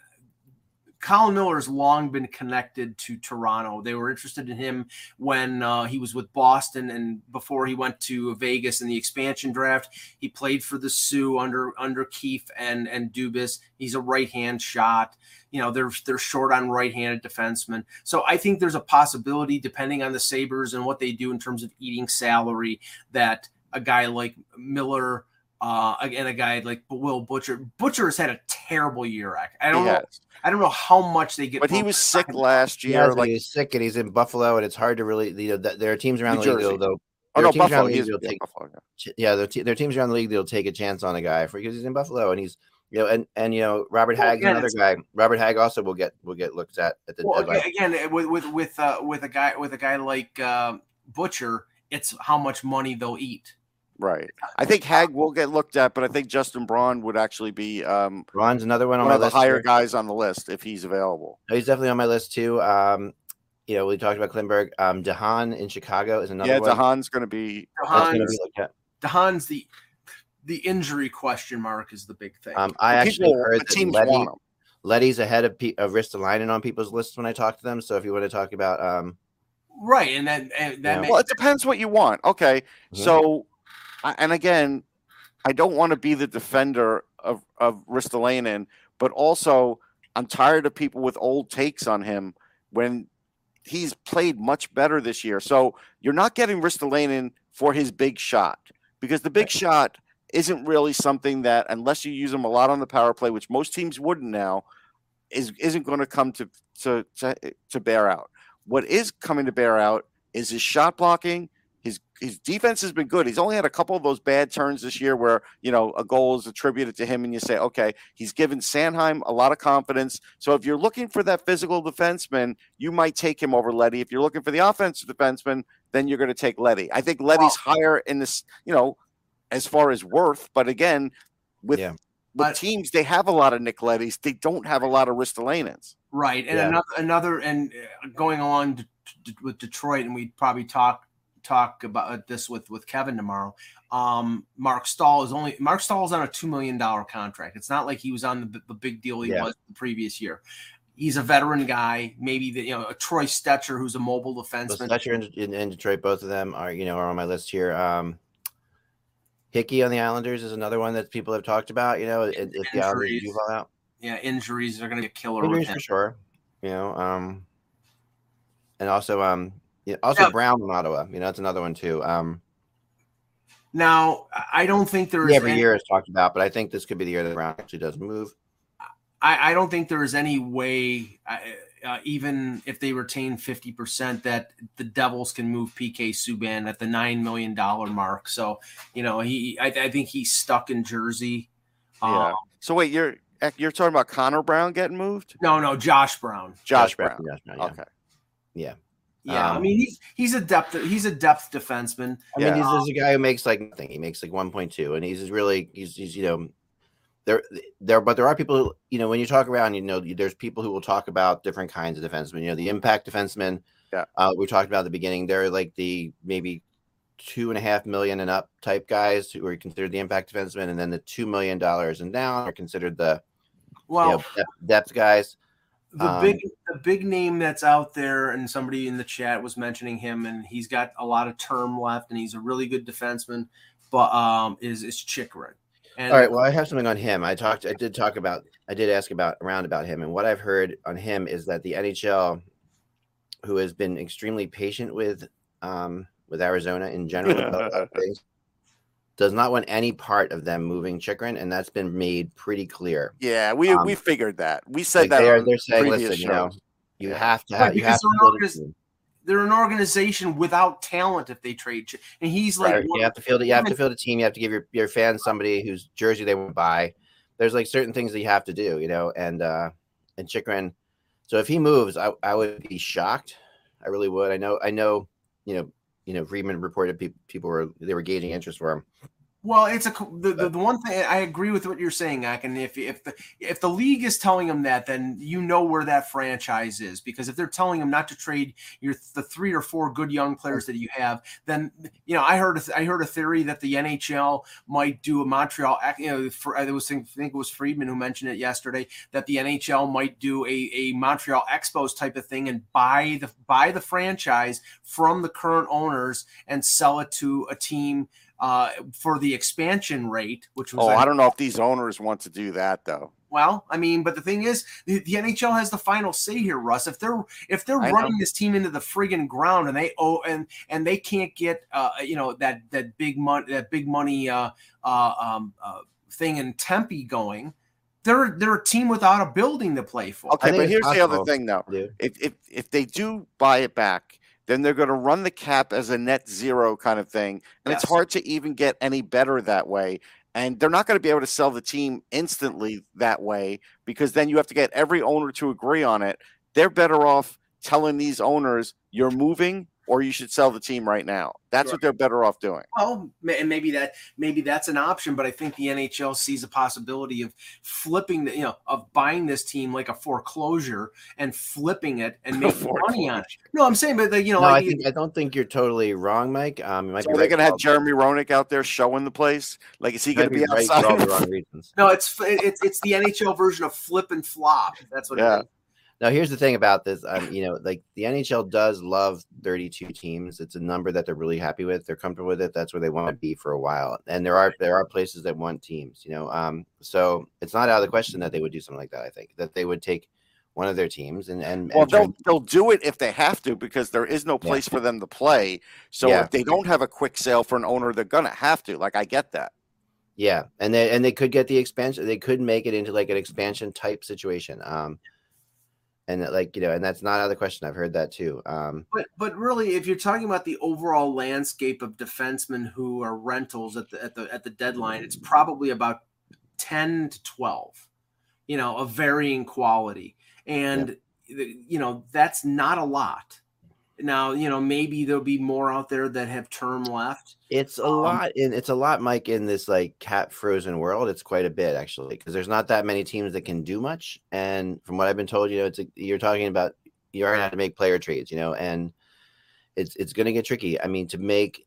Colin Miller has long been connected to Toronto. They were interested in him when uh, he was with Boston, and before he went to Vegas in the expansion draft, he played for the Soo under under Keefe and and Dubas. He's a right hand shot. You know they're they're short on right handed defensemen, so I think there's a possibility, depending on the Sabres and what they do in terms of eating salary, that a guy like Miller. Uh, again, a guy like Will Butcher. Butcher has had a terrible year. I don't know. Has. I don't know how much they get. But he was sick last year. has, Like he's sick and he's in Buffalo, and it's hard to really. You know, there are teams around New the league Jersey. that'll, oh no, teams Buffalo. the league that'll yeah, take. Buffalo, yeah. Yeah, there, there are teams around the league that'll take a chance on a guy for because he's in Buffalo and he's you know and and you know Robert Well, Hagg's again, another guy. Robert Hagg also will get will get looked at at the Well, deadline. again, again, with with with uh, with a guy with a guy like uh, Butcher, it's how much money they'll eat. Right. I think Hagg will get looked at, but I think Justin Braun would actually be um, Ron's another one on one my of the list. higher here. guys on the list if he's available. He's definitely on my list too. Um, you know, we talked about Klingberg. Um, de Haan in Chicago is another yeah, one. de Haan's going to be. That's de Haan's, be. de Haan's the the injury question mark is the big thing. Um, I the actually people- heard the that Leddy. Leddy's ahead of, P- of Ristolainen on people's lists when I talk to them. So if you want to talk about, um, right, and that and that Yeah. makes Well, it depends what you want. Okay, Mhm. so I- and again, I don't want to be the defender of of Ristolainen, but also I'm tired of people with old takes on him when he's played much better this year. So you're not getting Ristolainen for his big shot because the big shot isn't really something that unless you use him a lot on the power play, which most teams wouldn't now, is isn't going to come to to to, to bear out. What is coming to bear out is his shot blocking. His his defense has been good. He's only had a couple of those bad turns this year where you know a goal is attributed to him, and you say, okay, he's given Sanheim a lot of confidence. So if you're looking for that physical defenseman, you might take him over Leddy. If you're looking for the offensive defenseman, then you're going to take Leddy. I think Leddy's higher in this, you know, as far as worth. But again, with Yeah. with But- teams, they have a lot of Nick Leddys. They don't have a lot of Ristolainens. right, and Yeah. another another and uh, going along to, to- with Detroit, and we probably talk talk about this with with Kevin tomorrow. Um, Marc Staal is only Marc Staal is on a two million dollar contract. It's not like he was on the, the big deal he Yeah. was the previous year. He's a veteran guy, maybe the, you know a Troy Stecher who's a mobile So defenseman. Fletcher and, in, Detroit, both of them are you know are on my list here. Um, Hickey on the Islanders is another one that people have talked about. You know, if, the Islanders do Injuries. fall out, yeah, injuries are going to be a killer. injuries for sure. You know, um, and also um, yeah, also Yeah. Brown in Ottawa. You know, that's another one too. Um, Now, I don't think there is every any- year is talked about, but I think this could be the year that Brown actually does move. I, I don't think there is any way, uh, uh, even if they retain 50%, that the Devils can move PK Subban at the $9 million mark. So, you know, he, I, I think he's stuck in Jersey. Yeah. Um, So wait, you're you're talking about Connor Brown getting moved? no, no, Josh Brown. Josh Brown, Brown. Josh Brown, yeah. Okay. Yeah. Yeah, I Um, mean he's he's a depth he's a depth defenseman. I mean, he's, he's a guy who makes like nothing. He makes like 1.2, and he's really he's he's you know there there but there are people who you know when you talk around you know there's people who will talk about different kinds of defensemen. You know the impact defensemen. Yeah. Uh, we talked about at the beginning. They're like the maybe two and a half million and up type guys who are considered the impact defensemen, and then the two million dollars and down are considered the Well, you know, depth, depth guys. The Um, big the big name that's out there, and somebody in the chat was mentioning him, and he's got a lot of term left, and he's a really good defenseman. But um, is is Chychrun? And All right. Well, I have something on him. I talked. I did talk about. I did ask about around about him, and what I've heard on him is that the NHL, who has been extremely patient with, um, with Arizona in general, about a lot of things, does not want any part of them moving Chychrun, and that's been made pretty clear. Yeah, we Um, we figured that. We said Like that. they're on they're saying, previous listen, you know, you have to Right, have you because have to they're build a not they're an organization without talent if they trade, Ch- and he's like Right. You have to field. You have to field a team. You have to give your, your fans somebody whose jersey they would buy. There's like certain things that you have to do, you know. And uh and Chychrun. So if he moves, I, I would be shocked. I really would. I know. I know. You know. You know. Friedman reported people people were they were gauging interest for him. Well, it's a the, the, the one thing I agree with what you're saying, Ak, and if if the if the league is telling them that, then you know where that franchise is because if they're telling them not to trade your the three or four good young players that you have, then you know I heard a th- I heard a theory that the NHL might do a Montreal. You know, for, I was think, think it was Friedman who mentioned it yesterday that the NHL might do a, a Montreal Expos type of thing and buy the buy the franchise from the current owners and sell it to a team uh, for the expansion rate, which was Oh, I- I don't know if these owners want to do that though. well, I mean, but the thing is, the, the NHL has the final say here, Russ. If they're if they're I know. running this team into the friggin' ground and they oh and and they can't get uh you know that that big money that big money uh uh um uh, thing in Tempe going, they're they're a team without a building to play for. Okay, but it's here's the other thing though. dude. If if if they do buy it back, then they're going to run the cap as a net zero kind of thing, and it's hard to even get any better that way. And they're not going to be able to sell the team instantly that way because then you have to get every owner to agree on it. They're better off telling these owners you're moving or you should sell the team right now. That's what they're better off doing. Well, and maybe that maybe that's an option, but I think the NHL sees a possibility of flipping the you know of buying this team like a foreclosure and flipping it and making money on it. No, I'm saying, but the, you know, No, I like, think I don't think you're totally wrong, Mike. Um, might So be are they going to have Jeremy Roenick out there showing the place? Like, is he going to be right for all the outside? wrong reasons. no, it's it's it's the NHL version of flip and flop. That's what. Yeah. It is. Now, here's the thing about this. Um, you know, like the NHL does love 32 teams. It's a number that they're really happy with. They're comfortable with it. That's where they want to be for a while. And there are there are places that want teams. You know, um, so it's not out of the question that they would do something like that. I think that they would take one of their teams and and, Well, and they'll they'll do it if they have to because there is no Yeah. place for them to play. So Yeah. if they don't have a quick sale for an owner, they're gonna have to. Like I get that. yeah, and they and they could get the expansion. They could make it into like an expansion type situation. Um, and that, like you know, and that's not out of the question. I've heard that too. Um, But but really, if you're talking about the overall landscape of defensemen who are rentals at the at the at the deadline, it's probably about ten to twelve. You know, of varying quality, and the- you know that's not a lot. Now, you know, maybe there'll be more out there that have term left. It's a Um, lot in it's a lot, Mike, in this like cat frozen world. It's quite a bit actually, because there's not that many teams that can do much. And from what I've been told, you know, it's a, you're talking about you're gonna have to make player trades, you know, and it's it's gonna get tricky. I mean, to make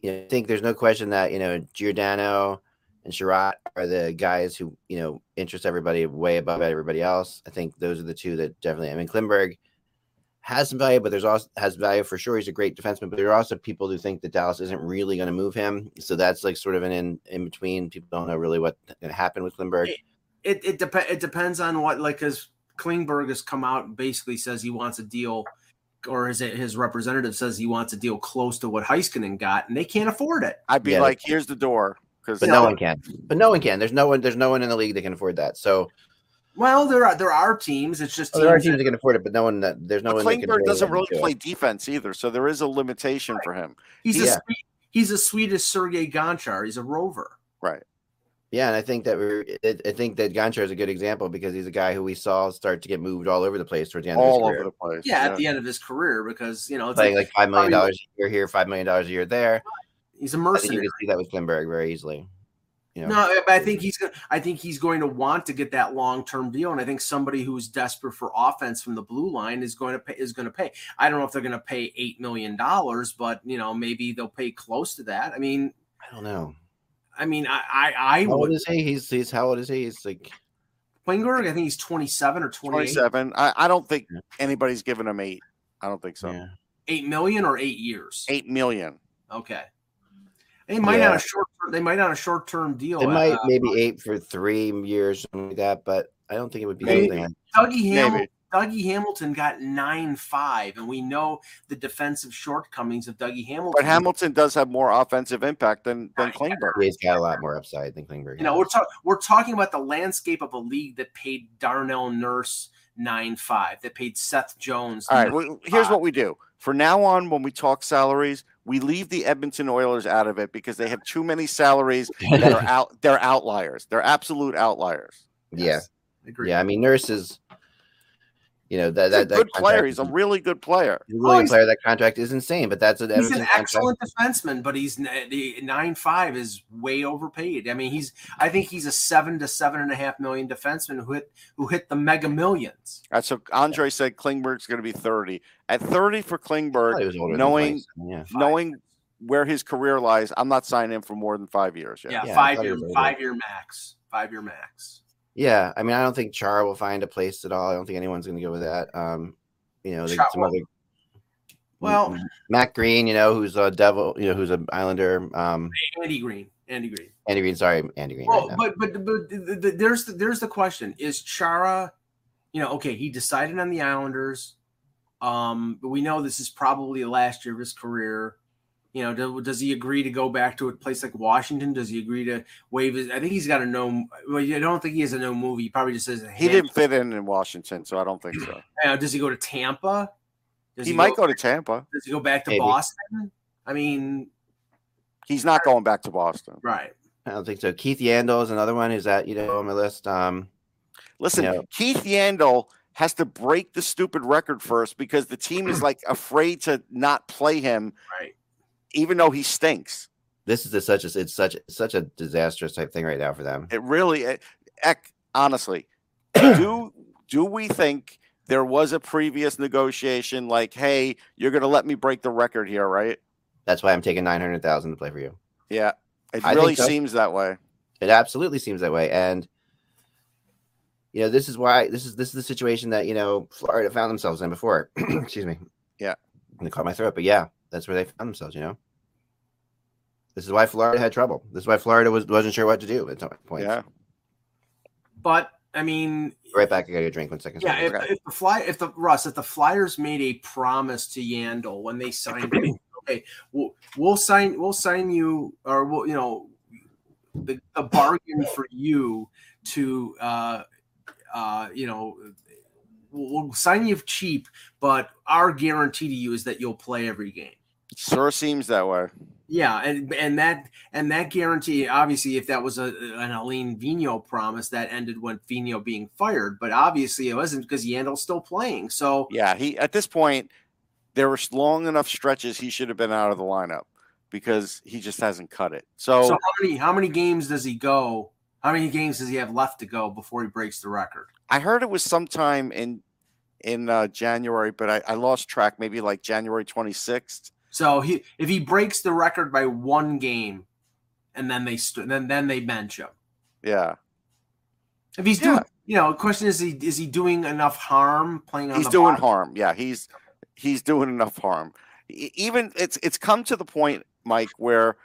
you know, I think there's no question that, you know, Giordano and Chiarot are the guys who, you know, interest everybody way above everybody else. I think those are the two that definitely I mean Klingberg has some value, but there's also has value for sure. He's a great defenseman, but there are also people who think that Dallas isn't really going to move him. So that's like sort of an in, in between. People don't know really what's going to happen with Klingberg. It it, dep- it depends on what like because Klingberg has come out and basically says he wants a deal, or his his representative says he wants a deal close to what Heiskanen got, and they can't afford it. I'd be Yeah, like, here's the door. Because But no one can. But no one can. There's no one. There's no one in the league that can afford that. So Well, there are there are teams. It's just oh, there are teams teams that- that can afford it, but no one that there's no but one. that can Klingberg doesn't really really play it. defense either, so there is a limitation for him. he's a sweet, he's a Swedish Sergei Gonchar. He's a rover. Right. Yeah, and I think that we're. I I think that Gonchar is a good example because he's a guy who we saw start to get moved all over the place towards the end all of his over career, the place. Yeah, at the end of his career, because you know it's playing like five million dollars a year here, five million dollars a year there. he's a I think you can see that with Klingberg very easily. You know, No, but I think he's going. I think he's going to want to get that long term deal, and I think somebody who's desperate for offense from the blue line is going to pay. Is going to pay. I don't know if they're going to pay eight million dollars, but you know maybe they'll pay close to that. I mean, I don't know. I mean, I I, I How old would. is he? He's he's how old is he? He's like Klingberg, I think he's twenty seven or twenty eight. 27. I, I don't think anybody's giving him eight. I don't think so. yeah. Eight million or eight years. Eight million. Okay. They might Yeah. on a short. They might on a short term deal. It might Uh, maybe eight for three years, something like that. But I don't think it would be Maybe. something. Dougie Hamilton. Dougie Hamilton got nine five, and we know the defensive shortcomings of Dougie Hamilton. But Hamilton does have more offensive impact than than Klingberg. he's got a lot more upside than Klingberg. You know, we're talking we're talking about the landscape of a league that paid Darnell Nurse nine five, that paid Seth Jones. All right. Well, here's what we do. For now on, when we talk salaries, we leave the Edmonton Oilers out of it because they have too many salaries that are out. They're outliers. They're absolute outliers. yeah, Agree. yeah. I mean, Nurse is, you know, that He's a that, that good player. He's a really good player. he's a really Oh, good player. That contract is insane, but that's an He's Edmonton an contract. excellent defenseman, but he's the nine five is way overpaid. I mean, he's I think he's a seven to seven and a half million defenseman who hit who hit the mega millions. All right, so Andre said Klingberg's going to be 30. At 30 for I thought he Klingberg, was older than knowing yeah. knowing where his career lies, I'm not signing him for more than five years. Yet. Yeah, Yeah, five year five year max. Five year max. Yeah, I mean, I don't think Char will find a place at all. I don't think anyone's going to go with that. Um, you know, they Char- some other. Well- Matt Green, you know, who's a devil, you know, who's an Islander. Um, Andy Greene. Andy Greene. Andy Greene, sorry, Andy Greene. Well, right but but but the, the, there's the, there's the question: Is Chara, you know, okay? He decided on the Islanders. Um, but we know this is probably the last year of his career. You know, do, does he agree to go back to a place like Washington? Does he agree to waive his? I think he's got a no. Well, I don't think he has a no movie. He probably just says a He didn't fit in in Washington, so I don't think so. Uh, does he go to Tampa? Does He might go to Tampa. Does he go back to Maybe. Boston? I mean, He's not going back to Boston. right? I don't think so. Keith Yandle is another one who's that you know on my list. Um, Listen, Yeah. Keith Yandle has to break the stupid record first because the team is like afraid to not play him, Right. Even though he stinks. this is a, such a it's such such a disastrous type thing right now for them. It really, it, honestly, do do we think there was a previous negotiation like, hey, you're going to let me break the record here, right? That's why I'm taking nine hundred thousand to play for you. Yeah, it I really so. seems that way. It absolutely seems that way, and you know this is why this is this is the situation that you know Florida found themselves in before. Excuse me. Yeah. Gonna caught my throat, but yeah, that's where they found themselves. You know, this is why Florida had trouble. This is why Florida was wasn't sure what to do at some point. Yeah. But I mean, Right back. I got to drink one second. Yeah, if, if the fly, if the Russ, if the Flyers made a promise to Yandle when they signed him, okay, we'll we'll sign we'll sign you, or we'll you know, the, the bargain for you to uh uh you know. We'll we'll sign you cheap, but our guarantee to you is that you'll play every game. Sure seems that way. Yeah, and and that and that guarantee, obviously, if that was a an Alain Vigneault promise, that ended when Vigneault being fired. But obviously, it wasn't because Yandle's still playing. So Yeah, he at this point there were long enough stretches he should have been out of the lineup because he just hasn't cut it. So, So how many how many games does he go? How many games does he have left to go before he breaks the record? I heard it was sometime in in uh, January, but I, I lost track. Maybe like January twenty sixth. So he if he breaks the record by one game, and then they st- then then they bench him. Yeah, If he's Yeah. doing, you know, the question is, he is he doing enough harm playing on the room? he's doing bottom? harm. Yeah, he's he's doing enough harm. Even it's it's come to the point, Mike, where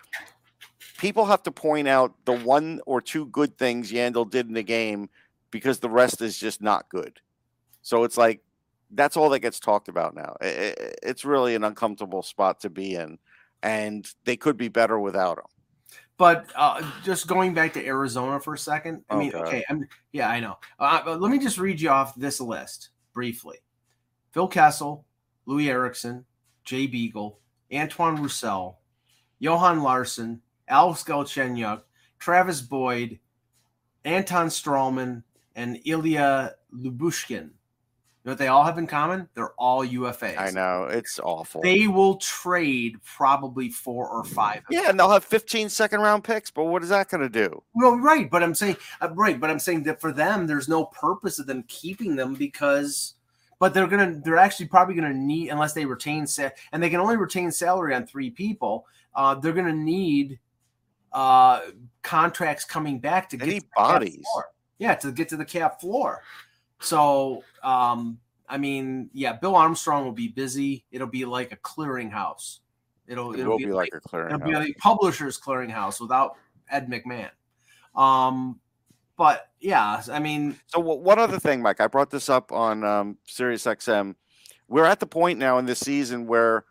people have to point out the one or two good things Yandle did in the game because the rest is just not good. So it's like that's all that gets talked about now. I- I- It's really an uncomfortable spot to be in, and they could be better without him. But uh, just going back to Arizona for a second. I mean, Okay. okay, I'm yeah, I know. Uh, let me just read you off this list briefly: Phil Kessel, Loui Eriksson, Jay Beagle, Antoine Roussel, Johan Larsson, Alex Galchenyuk, Travis Boyd, Anton Stralman, and Ilya Lyubushkin. You know what they all have in common? They're all UFAs. I know it's awful. They will trade probably four or five. yeah, and they'll have 15 second round picks, but what is that going to do? No, right, but I'm saying uh, right, but I'm saying that for them, there's no purpose of them keeping them because, but they're gonna, they're actually probably gonna need unless they retain sa- and they can only retain salary on three people. Uh, they're gonna need uh contracts coming back to get to the cap bodies. floor. Yeah, to get to the cap floor. So, um, I mean, yeah, Bill Armstrong will be busy. It'll be like a clearinghouse. It'll, It it'll will be like a clearinghouse. It'll be clearinghouse. a publisher's clearinghouse without Ed McMahon. Um, but yeah, I mean, So one other thing, Mike, I brought this up on um, Sirius XM. We're at the point now in this season where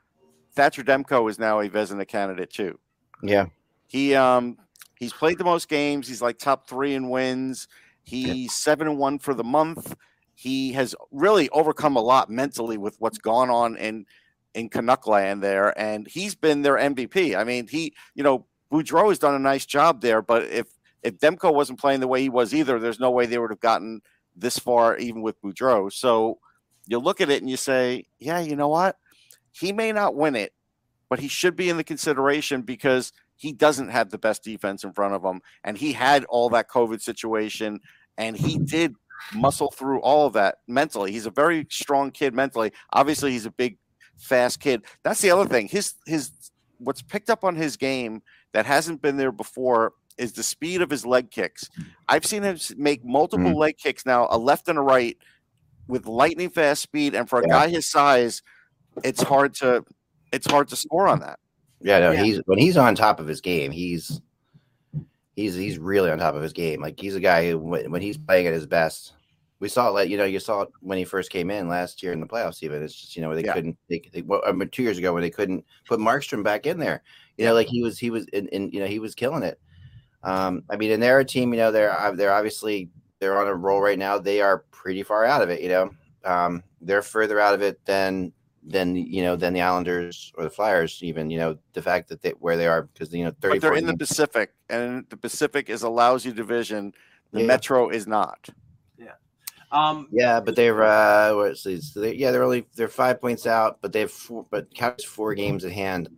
Thatcher Demko is now a Vezina candidate too. Yeah. He um he's played the most games. He's like top three in wins. He's seven and one for the month. He has really overcome a lot mentally with what's gone on in in Canuck land there, and he's been their MVP. I mean, he you know Boudreau has done a nice job there, but if if Demko wasn't playing the way he was either, there's no way they would have gotten this far even with Boudreau. So you look at it and you say, yeah, you know what? He may not win it, but he should be in the consideration because he doesn't have the best defense in front of him. And he had all that COVID situation and he did muscle through all of that mentally. He's a very strong kid mentally. Obviously, he's a big, fast kid. That's the other thing. His his what's picked up on his game that hasn't been there before is the speed of his leg kicks. I've seen him make multiple mm. leg kicks now, a left and a right, with lightning fast speed. And for a Yeah. guy his size, it's hard to it's hard to score on that. Yeah, no, Yeah. he's when he's on top of his game, he's he's he's really on top of his game. Like he's a guy who when, when he's playing at his best, we saw it. Like you know, you saw it when he first came in last year in the playoffs. Even it's just you know where they Yeah. couldn't. They, they well, I mean, two years ago when they couldn't put Markstrom back in there. You know, like he was he was in, in you know he was killing it. Um, I mean, and they're a team. You know, they're uh, they're obviously they're on a roll right now. They are pretty far out of it. You know, um, they're further out of it than than you know than the Islanders or the Flyers. Even you know the fact that they where they are because you know thirty. But they're in the Pacific, and the Pacific is a lousy division. The Yeah. Metro is not. Yeah um, Yeah, but they're uh, what's these? They, yeah, they're only they're five points out, but they have four, but Cavs four games at hand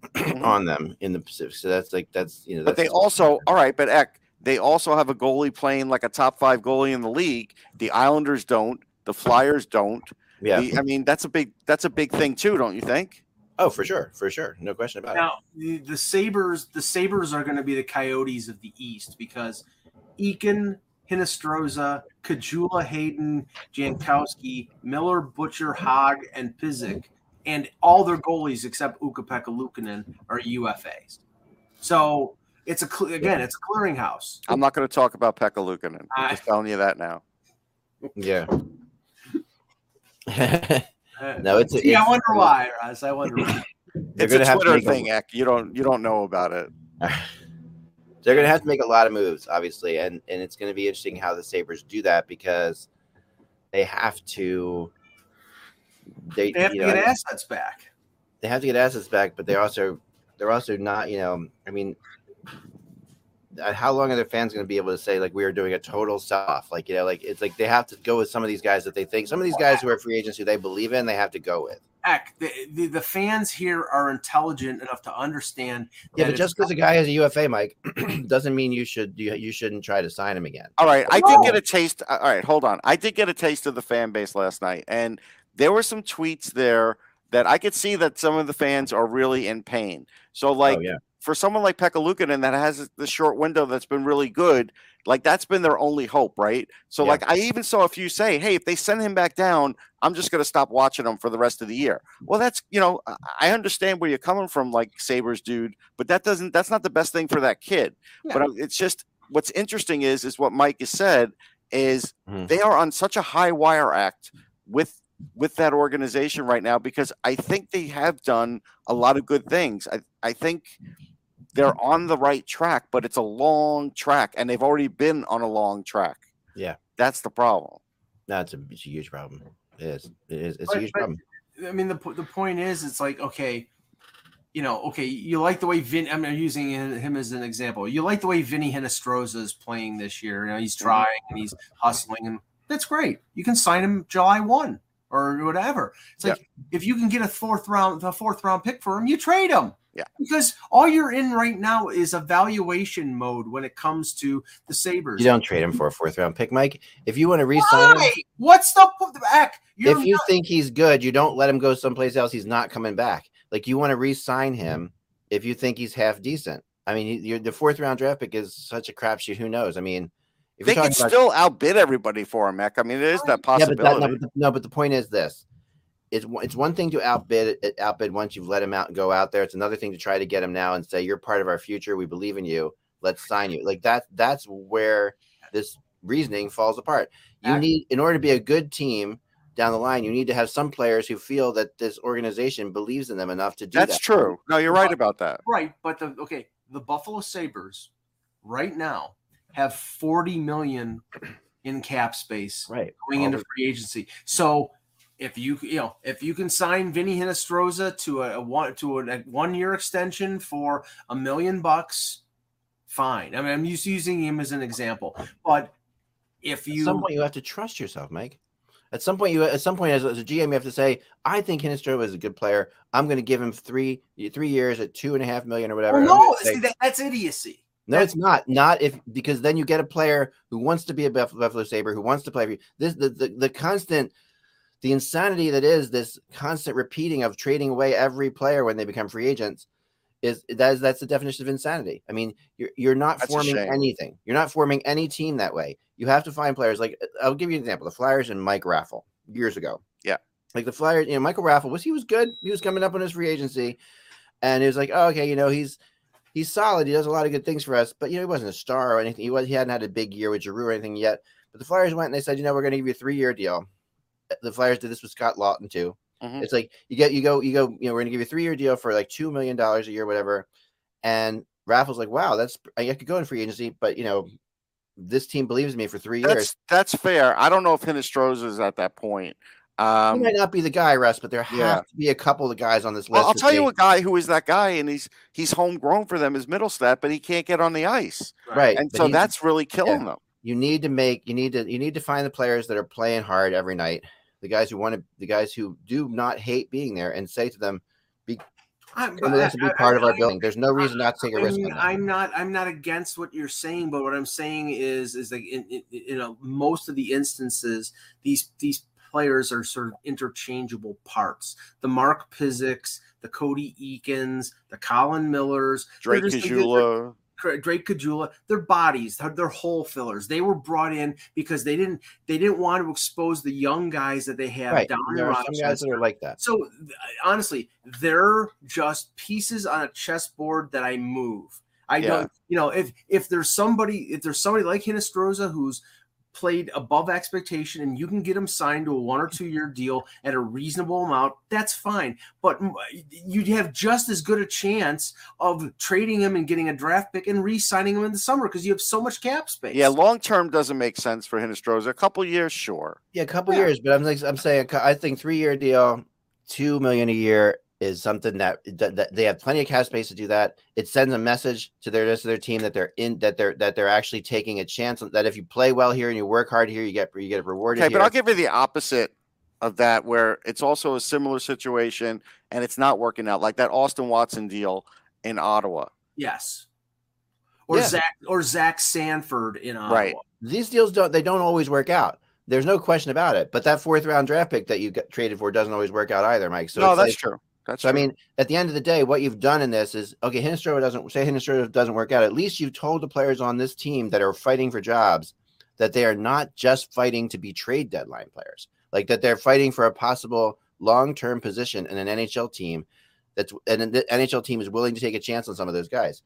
on them in the Pacific. So that's like that's you know. But they also, all right, but Eck, they also have a goalie playing like a top five goalie in the league. The Islanders don't. The Flyers don't. Yeah. The- I mean, that's a big that's a big thing too, don't you think? oh, for sure, for sure, no question about it. now the, the Sabres, the Sabres are going to be the Coyotes of the East because Eakin, Hinostroza, Caggiula, Hayden, Jankowski, Miller, Butcher, Hagg, and Pysyk, and all their goalies except Ukko-Pekka Luukkonen are UFAs. So it's a cle- again, it's a clearinghouse. I'm not going to talk about Pekka Luukkonen. I'm I- just telling you that now. Yeah. No, it's, See, I wonder why, Russ. I wonder why. It's a gonna have Twitter make a- thing, Eck. You don't you don't know about it. they're going to have to make a lot of moves, obviously, and and it's going to be interesting how the Sabres do that because they have to. They, They have to know, get assets back. they have to get assets back, but they also they're also not, you know, I mean, Uh, how long are their fans going to be able to say like we are doing a total sell off? Like you know, like it's like they have to go with some of these guys that they think some of these guys who are free agents who they believe in, they have to go with. Heck, the, the, the fans here are intelligent enough to understand. Yeah, that but just because a guy has a UFA, Mike, doesn't mean you should you, you shouldn't try to sign him again. All right, I did get a taste. Uh, all right, hold on. I did get a taste of the fan base last night, and there were some tweets there that I could see that some of the fans are really in pain. So, oh, like, oh, yeah, for someone like Pekka Luukkonen that has the short window that's been really good, like that's been their only hope, right? So, Yeah. like, I even saw a few say, "Hey, if they send him back down, I'm just going to stop watching him for the rest of the year." Well, that's you know, I- understand where you're coming from, like Sabres, dude, but that doesn't that's not the best thing for that kid. Yeah. But it's just what's interesting is is what Mike has said is Mhm. they are on such a high wire act with with that organization right now because I think they have done a lot of good things. I I think they're on the right track, but it's a long track, and they've already been on a long track. Yeah. that's the problem. no, it's a, it's a huge problem. It is. It is. It's But- a huge but- problem. I mean, the the point is, it's like okay, you know, okay, you like the way Vin. I'm using him as an example. You like the way Vinny Hinostroza is playing this year. You know, he's mm-hmm. trying and he's hustling, and that's great. You can sign him July one or whatever. It's like if you can get a fourth round, the fourth round pick for him, you trade him. Yeah. Because all you're in right now is evaluation mode when it comes to the Sabres. You don't trade him for a fourth round pick, Mike. If you want to re-sign him, What's the back? if you think he's good, you don't let him go someplace else. He's not coming back. Like you want to re-sign him if you think he's half decent. I mean, he, the fourth round draft pick is such a crapshoot. Who knows? I mean, if they can still outbid everybody for him, Mac. I mean, there is that possibility. Yeah, but that, no, but the, no, but the point is this: it's it's one thing to outbid uh, outbid once you've let him out and go out there. It's another thing to try to get him now and say you're part of our future. We believe in you. Let's sign you. Like that. That's where this reasoning falls apart. You need, in order to be a good team down the line, you need to have some players who feel that this organization believes in them enough to do that. That's that. true. No, you're right about that. Right, but the okay, the Buffalo Sabres right now have 40 million in cap space right going All into the- free agency. So if you you know if you can sign Vinny Hinostroza to a, a one to a, one year extension for a million bucks, fine. I mean, I'm just using him as an example, but if you At some point, you have to trust yourself, Mike. At some point, you at some point as, as a GM, you have to say, "I think Hinostroza is a good player. I'm going to give him three three years at two and a half million or whatever." well, no, see, that, that's idiocy. no, it's not. Not if because then you get a player who wants to be a Buffalo Sabre, who wants to play for you. This the, the the constant, the insanity that is this constant repeating of trading away every player when they become free agents. Is that is that's the definition of insanity. I mean, you're you're not That's forming anything. You're not forming any team that way. You have to find players like uh, I'll give you an example: the Flyers and Mike Raffl years ago. Yeah. like the Flyers. You know, Michael Raffl was he was good. He was coming up on his free agency, and it was like, oh, okay, you know, he's he's solid. He does a lot of good things for us, but you know, he wasn't a star or anything. He was he hadn't had a big year with Giroux or anything yet. But the Flyers went and they said, you know, we're going to give you a three year deal. The Flyers did this with Scott Laughton too. Mhm. It's like you get you go you go you know we're going to give you a three year deal for like two million dollars a year, whatever. And Raffl's like, wow, that's I could go in free agency, but you know, this team believes in me for three years. That's that's fair. I don't know if Hinostroza is at that point. he Um, might not be the guy, Russ, but there have yeah. to be a couple of guys on this list. I'll that tell you a guy who is that guy, and he's he's homegrown for them is Mittelstadt, but he can't get on the ice, right, and but so that's really killing them. you need to make you need to you need to find the players that are playing hard every night the guys who want to the guys who do not hate being there and say to them be I'm, come with us to be part of our building there's no reason not to take a I risk mean, on. I'm not. I'm not against what you're saying, but what I'm saying is, is like in, in you know most of the instances, these these players are sort of interchangeable parts. The Mark Pysyks, the Cody Eakins, the Colin Millers, Drake just- they're- Caggiula. Dra- Drake Caggiula, their bodies, their, hole fillers. They were brought in because they didn't they didn't want to expose the young guys that they have right down there are some guys that are like that So honestly, they're just pieces on a chessboard that I move. I Yeah. don't, you know, if if there's somebody, if there's somebody like Hinostroza who's played above expectation and you can get him signed to a one or two year deal at a reasonable amount, that's fine. But you'd have just as good a chance of trading him and getting a draft pick and re-signing him in the summer because you have so much cap space. Yeah, long term doesn't make sense for Hinostroza. A couple years, sure. yeah a couple Yeah. years but i'm like i'm saying i think three year deal two million a year is something that, that, that they have plenty of cap space to do that it sends a message to their rest of their team that they're in that they're that they're actually taking a chance that if you play well here and you work hard here you get you get rewarded Okay, but. I'll give you the opposite of that, where it's also a similar situation and it's not working out, like that Austin Watson deal in Ottawa. Yes. Or Yeah. Zach or Zach Sanford in Ottawa. Right. these deals don't they don't always work out. There's no question about it. But that fourth round draft pick that you got traded for doesn't always work out either, Mike. So no, that's like- true. That's So I mean, at the end of the day, what you've done in this is okay. Hinostroza doesn't say Hinostroza doesn't work out. At least you've told the players on this team that are fighting for jobs that they are not just fighting to be trade deadline players, like that they're fighting for a possible long term position in an NHL team. That's and the NHL team is willing to take a chance on some of those guys.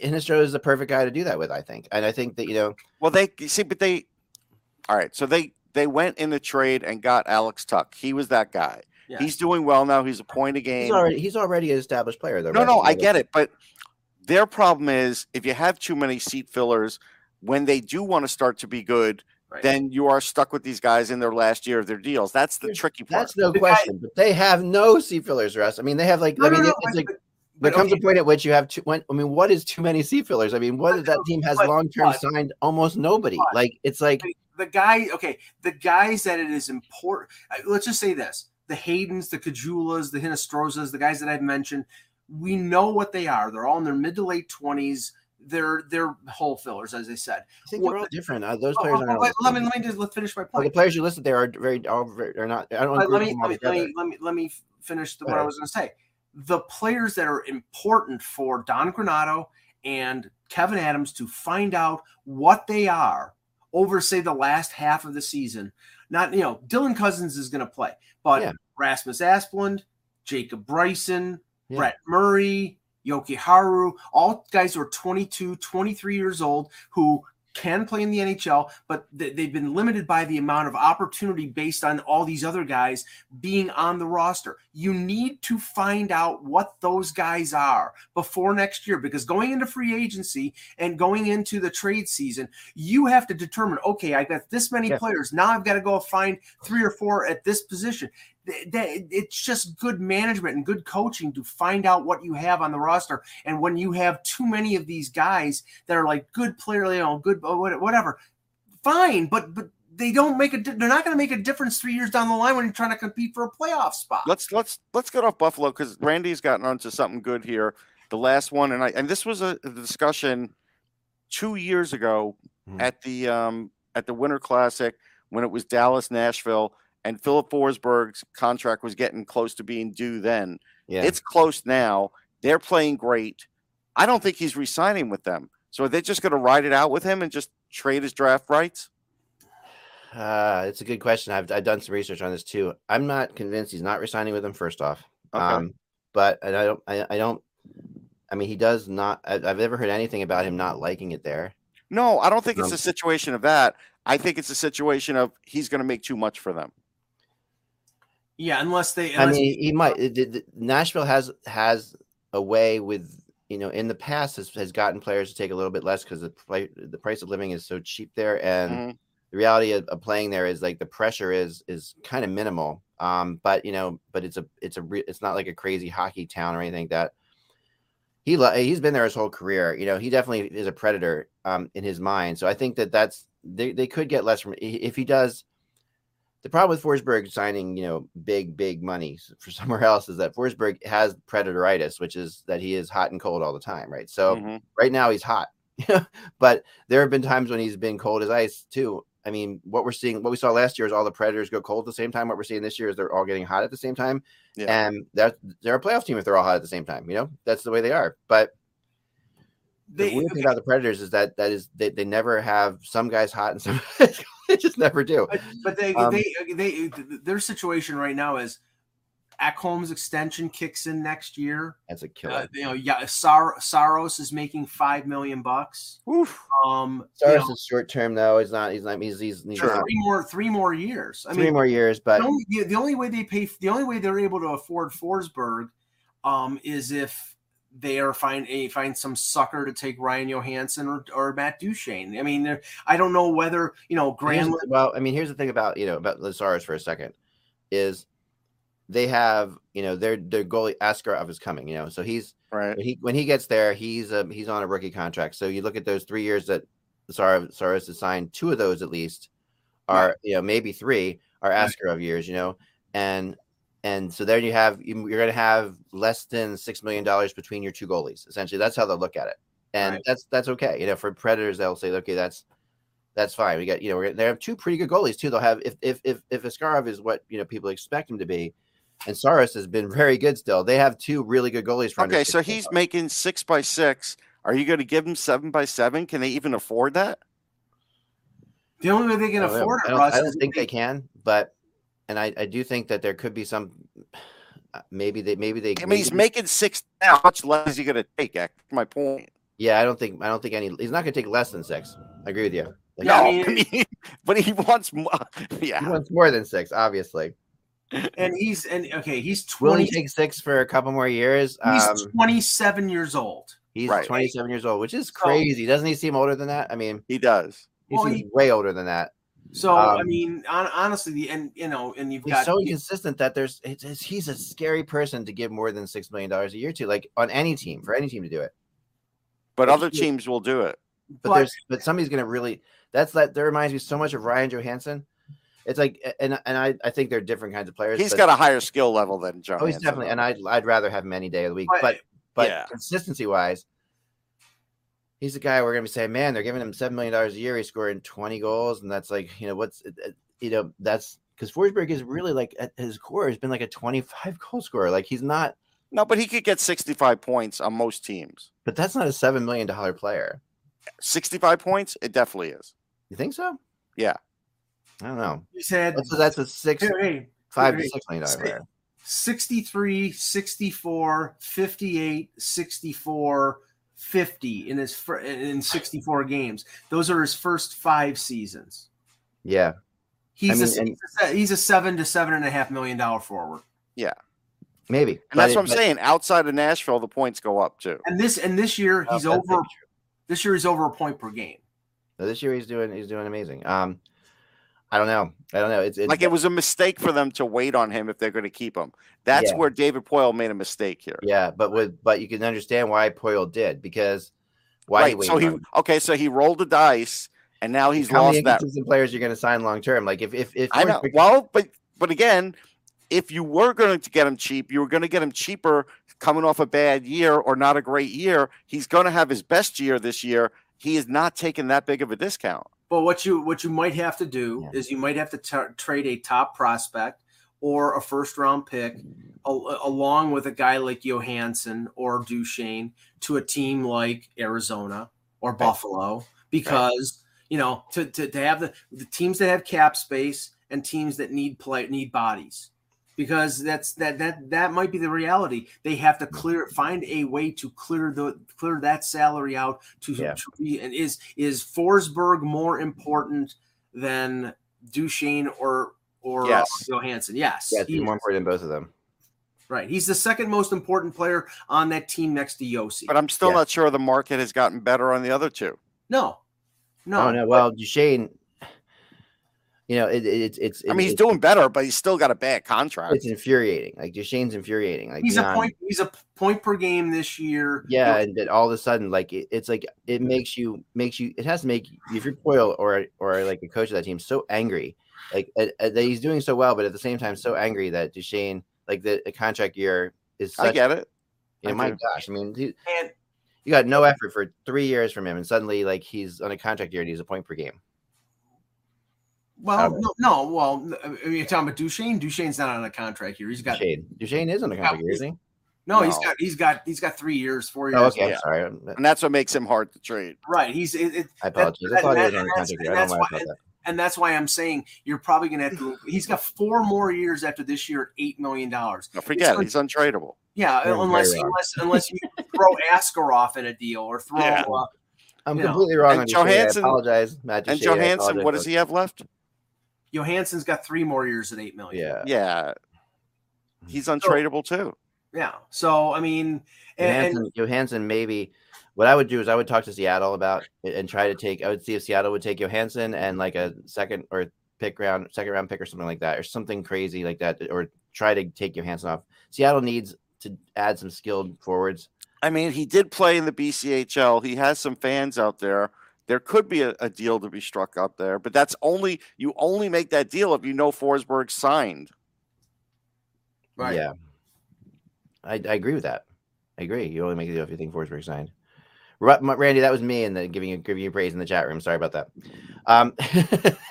Hinostroza is the perfect guy to do that with, I think, and I think that you know Well, they see, but they all right. So they they went in the trade and got Alex Tuch. He was that guy. Yes. He's doing well now. He's a point a he's game. already he's already an established player. Though, No, right? no, I get it, but their problem is if you have too many seat fillers, when they do want to start to be good, Right. then you are stuck with these guys in their last year of their deals. That's the tricky part. That's no The guy- question. But they have no C fillers, Russ. I mean, they have like. No, I mean, no, no, it's but- like but- there but comes okay, a point at which you have two. When, I mean, what is too many C fillers? I mean, what But- is that team has long term signed almost nobody. but- like it's like the guy okay the guys that it is important uh, let's just say this the haydens the caggiulas the hinostrozas the guys that i've mentioned we know what they are they're all in their mid to late 20s they're they're hole fillers as i said I think they're all different. Uh, those Oh, players oh, are. let, let me let me just let finish my Well, the players you listed there are very, all very, are not. I don't let, let me let me, let me let me let me finish the, what i was going to say the players that are important for don granato and kevyn adams to find out what they are over say the last half of the season not you know dylan cozens is going to play but Yeah. rasmus asplund jacob bryson Yeah. brett murray jokiharju all guys who are 22 23 years old who can play in the NHL, but th- they've been limited by the amount of opportunity based on all these other guys being on the roster. You need to find out what those guys are before next year because going into free agency and going into the trade season, you have to determine okay, I got this many Yeah. players. Now I've got to go find three or four at this position. Th- th- It's just good management and good coaching to find out what you have on the roster. And when you have too many of these guys that are like good player, you know, good, uh, whatever, fine, but but they don't make a. They're not going to make a difference three years down the line when you're trying to compete for a playoff spot. let's let's let's get off Buffalo because Randy's gotten onto something good here. The last one, and I and this was a, a discussion two years ago Mhm. at the um at the Winter Classic when it was Dallas Nashville and Filip Forsberg's contract was getting close to being due. Then Yeah. it's close now. They're playing great. I don't think he's resigning with them. So are they just going to ride it out with him and just trade his draft rights? Uh, it's a good question. I've, I've done some research on this too. I'm not convinced he's not resigning with them. First off, Okay. um, but and I don't, I, I don't. I mean, he does not. I, I've never heard anything about him not liking it there. No, I don't think it's Um, a situation of that. I think it's a situation of he's going to make too much for them. Yeah, unless they. I mean, he might. Nashville has has a way with you know in the past has, has gotten players to take a little bit less because the play, the price of living is so cheap there, and Mhm. the reality of, of playing there is like the pressure is is kind of minimal. Um, but you know, but it's a it's a re- it's not like a crazy hockey town or anything like that. He lo- he's been there his whole career. You know, he definitely is a predator um in his mind. So I think that that's they they could get less from if he does. The problem with Forsberg signing, you know, big big money for somewhere else is that Forsberg has predatoritis, which is that he is hot and cold all the time, right? So Mhm. right now he's hot, but there have been times when he's been cold as ice too. I mean, what we're seeing, what we saw last year is all the Predators go cold at the same time. What we're seeing this year is they're all getting hot at the same time, Yeah. and that they're a playoff team if they're all hot at the same time. You know, that's the way they are. But they, the weird thing about the Predators is that that is they, they never have some guys hot and some they just never do. but, but they, Um, they, they, their situation right now is Ekholm's extension kicks in next year. That's a killer. Uh, you know, yeah, Sar- Saros is making five million bucks. Oof. Um, you Saros know, is short term though. He's not. He's not. He's he's, he's Sure. not- three more, three more years. I three mean, more years, but the only, the, the only way they pay, the only way they're able to afford Forsberg, um, is if they are find a find some sucker to take Ryan Johansen or, or Matt Duchene. I mean, I don't know whether you know Here's well, I mean, here's the thing about you know about Lazarus for a second is they have you know their their goalie Askarov is coming, you know, so he's Right. when he when he gets there, he's a, he's on a rookie contract. So you look at those three years that Lazarus has signed, two of those at least are you know maybe three are Right. Askarov years, you know, and and so there you have you- you're going to have less than six million dollars between your two goalies. Essentially, that's how they'll look at it, and Right. that's that's okay. You know, for Predators, they'll say, okay, that's that's fine. We got you know we're, they have two pretty good goalies too. They'll have if if if if Askarov is what you know people expect him to be, and Saros has been very good still. They have two really good goalies. For Okay, so million he's dollars. making six by six. Are you going to give him seven by seven? Can they even afford that? The only way they can I don't afford I it, don't, Russ, I don't is if think they can, but and I, I do think that there could be some. uh, Maybe they maybe they. I mean, he's making six now. How much less is he going to take? That's my point. Yeah, I don't think I don't think any. He's not going to take less than six. I agree with you. Like, No, I I mean- mean, but he wants more. Yeah, he wants more than six, obviously. and he's and okay, he's twenty. Will he take six for a couple more years? He's Um, twenty-seven years old. he's Right. 27 years old, which is So- crazy. Doesn't he seem older than that? I mean, He does. he Well, seems he- way older than that. So I Um, mean, on, honestly, the and you know, and you've He's got so inconsistent that there's it's, it's, he's a scary person to give more than six million dollars a year to, like on any team for any team to do it. But But other teams will do it. But, But- there's but somebody's gonna really that's that that reminds me so much of Ryan Johansen. It's like and and I, I think they're different kinds of players. He's but- got a higher skill level than Joe. oh he's definitely and I'd I'd rather have him any day of the week. But- But but Yeah. consistency wise, he's the guy we're gonna be saying, man, they're giving him seven million dollars a year. He's scoring twenty goals, and that's like you know what's it- it- you know that's because Forsberg is really like at his core has been like a twenty five goal scorer. Like he's not, no, but he could get 65 points on most teams. but that's not a seven million dollar player. 65 points, it definitely is. You think so? Yeah. I don't know. he's said That's a, that's a six Hey, hey, five hey, to six million dollar player. 63, 64, 58, 64, 50 in his fir- in 64 games. Those are his first five seasons. Yeah. He's, mean, a, and- he's, a, se- he's a seven to seven and a half million dollar forward. Yeah, maybe. And that's But- what I'm but- saying. Outside of Nashville, the points go up too. And this and this year Oh, he's that's over. This year he's over a point per game. No, this year he's doing he's doing amazing. Um, I don't know. I don't know. It's, it's Like it was a mistake for them to wait on him if they're going to keep him. That's Yeah. where David Poile made a mistake here. yeah, but with but you can understand why Poile did because why right. So he okay. So he rolled the dice, and now he's how lost that. players you're going to sign long term? Like if if if I know. Well, but but again, if you were going to get him cheap, you were going to get him cheaper coming off a bad year or not a great year. He's going to have his best year this year. He is not taking that big of a discount. But what you what you might have to do Yeah. is you might have to t- trade a top prospect or a first round pick al- along with a guy like Johansen or Duchene to a team like Arizona or Buffalo because you know to, to, to have the, the teams that have cap space and teams that need play need bodies because that's that that that might be the reality they have to clear find a way to clear the clear that salary out to, Yeah. to be and is is Forsberg more important than Duchene or or uh, Yes. Johansen yes yeah, it's he more important than both of them. right he's the second most important player on that team next to Juuse But I'm still Yeah. not sure the market has gotten better on the other two. no no Oh no, well Duchene, you know it, it, it's it's. I mean, he's it's- doing better, but he's still got a bad contract. It's infuriating. Like Duchene's infuriating. Like he's a point he's a point per game this year Yeah, and then all of a sudden, like it, it's like it makes you makes you. It has to make if you're Poile or or like a coach of that team so angry, like uh, uh, that he's doing so well, but at the same time so angry that Duchene, like the, the contract year is. Such, I get it. You know, my gosh, I mean, he, and you got no effort for three years from him, and suddenly like he's on a contract year and he's a point per game. Well Um, no, no well I mean, you're talking about Duchene Duchene's not on a contract here he's got Duchene, Duchene is on a contract year, isn't he? no he's No. got he's got he's got three years four years Oh, okay. I'm sorry. And that's what makes him hard to trade. right he's it, it, I apologize. I that- thought he was on a contract year. I don't know why I thought that. and that's why I'm saying you're probably going to have to. He's got four more years after this year at eight million dollars. No, forget it. gonna- He's untradeable. Yeah, You're unless unless unless you throw Askarov in a deal or throw. Yeah. Uh, I'm you know. completely wrong And on Duchene. I apologize, Matt And Duchene, Johansen, what does he have left? Johansen's got three more years at eight million. Yeah. Yeah. He's untradeable too. yeah. So I mean, and, and Johansen, Johansen, maybe. What I would do is I would talk to Seattle about it and try to take. I would see if Seattle would take Johansen and like a second or pick round, second round pick or something like that, or something crazy like that, or try to take Johansen off. Seattle needs to add some skilled forwards. I mean, he did play in the BCHL. He has some fans out there. There could be a, a deal to be struck up there, but that's only you only make that deal if you know Forsberg signed. right. Yeah, I, I agree with that. I agree. You only make a deal if you think Forsberg signed. Randy, that was me and then giving you giving you praise in the chat room. Sorry about that. Um,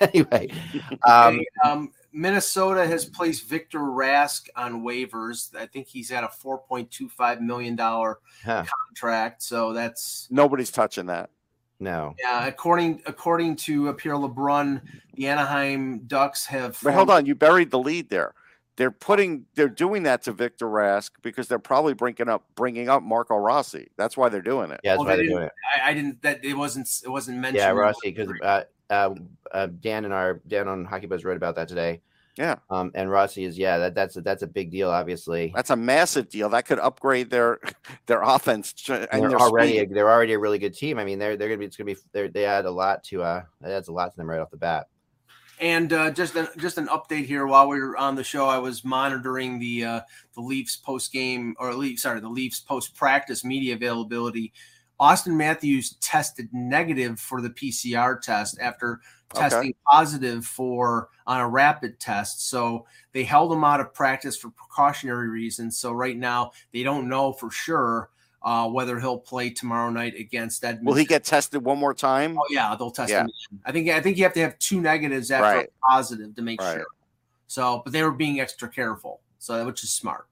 anyway, um, Okay, um, Minnesota has placed Victor Rask on waivers. I think he's at a four point two five million dollar huh, contract. So that's Nobody's touching that. No, Yeah, according according to Pierre LeBrun, the Anaheim Ducks have. But hold on, you buried the lead there. They're putting, they're doing that to Victor Rask because they're probably bringing up, bringing up Marco Rossi. That's why they're doing it. yeah, that's Well, why they they're doing it. I, I didn't. That it wasn't. It wasn't mentioned. Yeah, Rossi, because uh, uh, uh, Dan and our Dan on Hockey Buzz wrote about that today. Yeah. Um, and Rossi is yeah, that, that's a, that's a big deal, obviously. That's a massive deal. That could upgrade their their offense. And And they're their already speed. they're already a really good team. I mean, they're they're gonna be it's gonna be they're, add a lot to uh that adds a lot to them right off the bat. And uh, just an, just an update here while we were on the show, I was monitoring the uh, the Leafs post game or Leafs sorry the Leafs post practice media availability. Auston Matthews tested negative for the PCR test after Okay. testing positive for on a rapid test. So they held him out of practice for precautionary reasons. So right now they don't know for sure uh, whether he'll play tomorrow night against Edmonton. Will he get tested one more time? Oh yeah, they'll test Yeah. him. I think I think you have to have two negatives after Right. a positive to make Right. sure. So, but they were being extra careful, so which is smart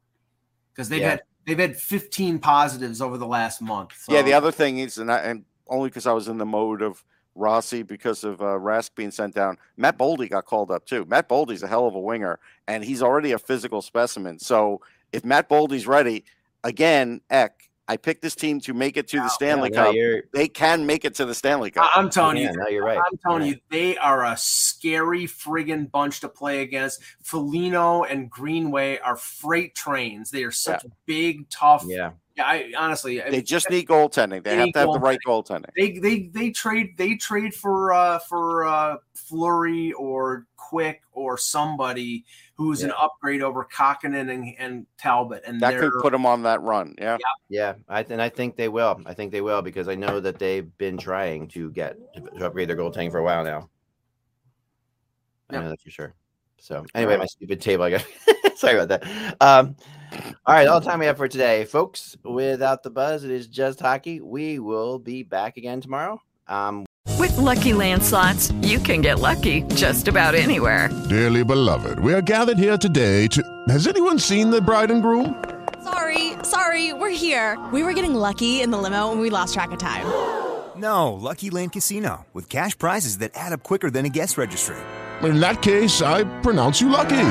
because they've Yeah. had they've had 15 positives over the last month. So. Yeah, the other thing is, and, I, and only because I was in the mode of Rossi because of uh, Rask being sent down. Matt Boldy got called up too. Matt Boldy's a hell of a winger, and he's already a physical specimen. So if Matt Boldy's ready, again, Eck, I picked this team to make it to the Stanley Yeah, no, Cup. you're, They can make it to the Stanley Cup. I- I'm telling yeah, you, no, you're right. I'm telling Right. you, they are a scary friggin' bunch to play against. Foligno and Greenway are freight trains. They are such big, tough. Yeah. Yeah, I honestly, I- they just need goaltending. They They have to have the right goaltending. they they they trade they trade for uh for uh Fleury or Quick or somebody who's an upgrade over Kahkonen and, and Talbot and That could put them on that run. Yeah. Yeah, I and I think they will. I think they will because I know that they've been trying to get to upgrade their goaltending for a while now. I know that for sure. So anyway, my stupid table. I got sorry about that. Um, all right, all the time we have for today, folks. Without the buzz, it is just hockey. We will be back again tomorrow. Um, With Lucky Land slots, you can get lucky just about anywhere. Dearly beloved, we are gathered here today to. Has anyone seen the bride and groom? Sorry, sorry, we're here. We were getting lucky in the limo and we lost track of time. No, Lucky Land Casino with cash prizes that add up quicker than a guest registry. In that case, I pronounce you lucky.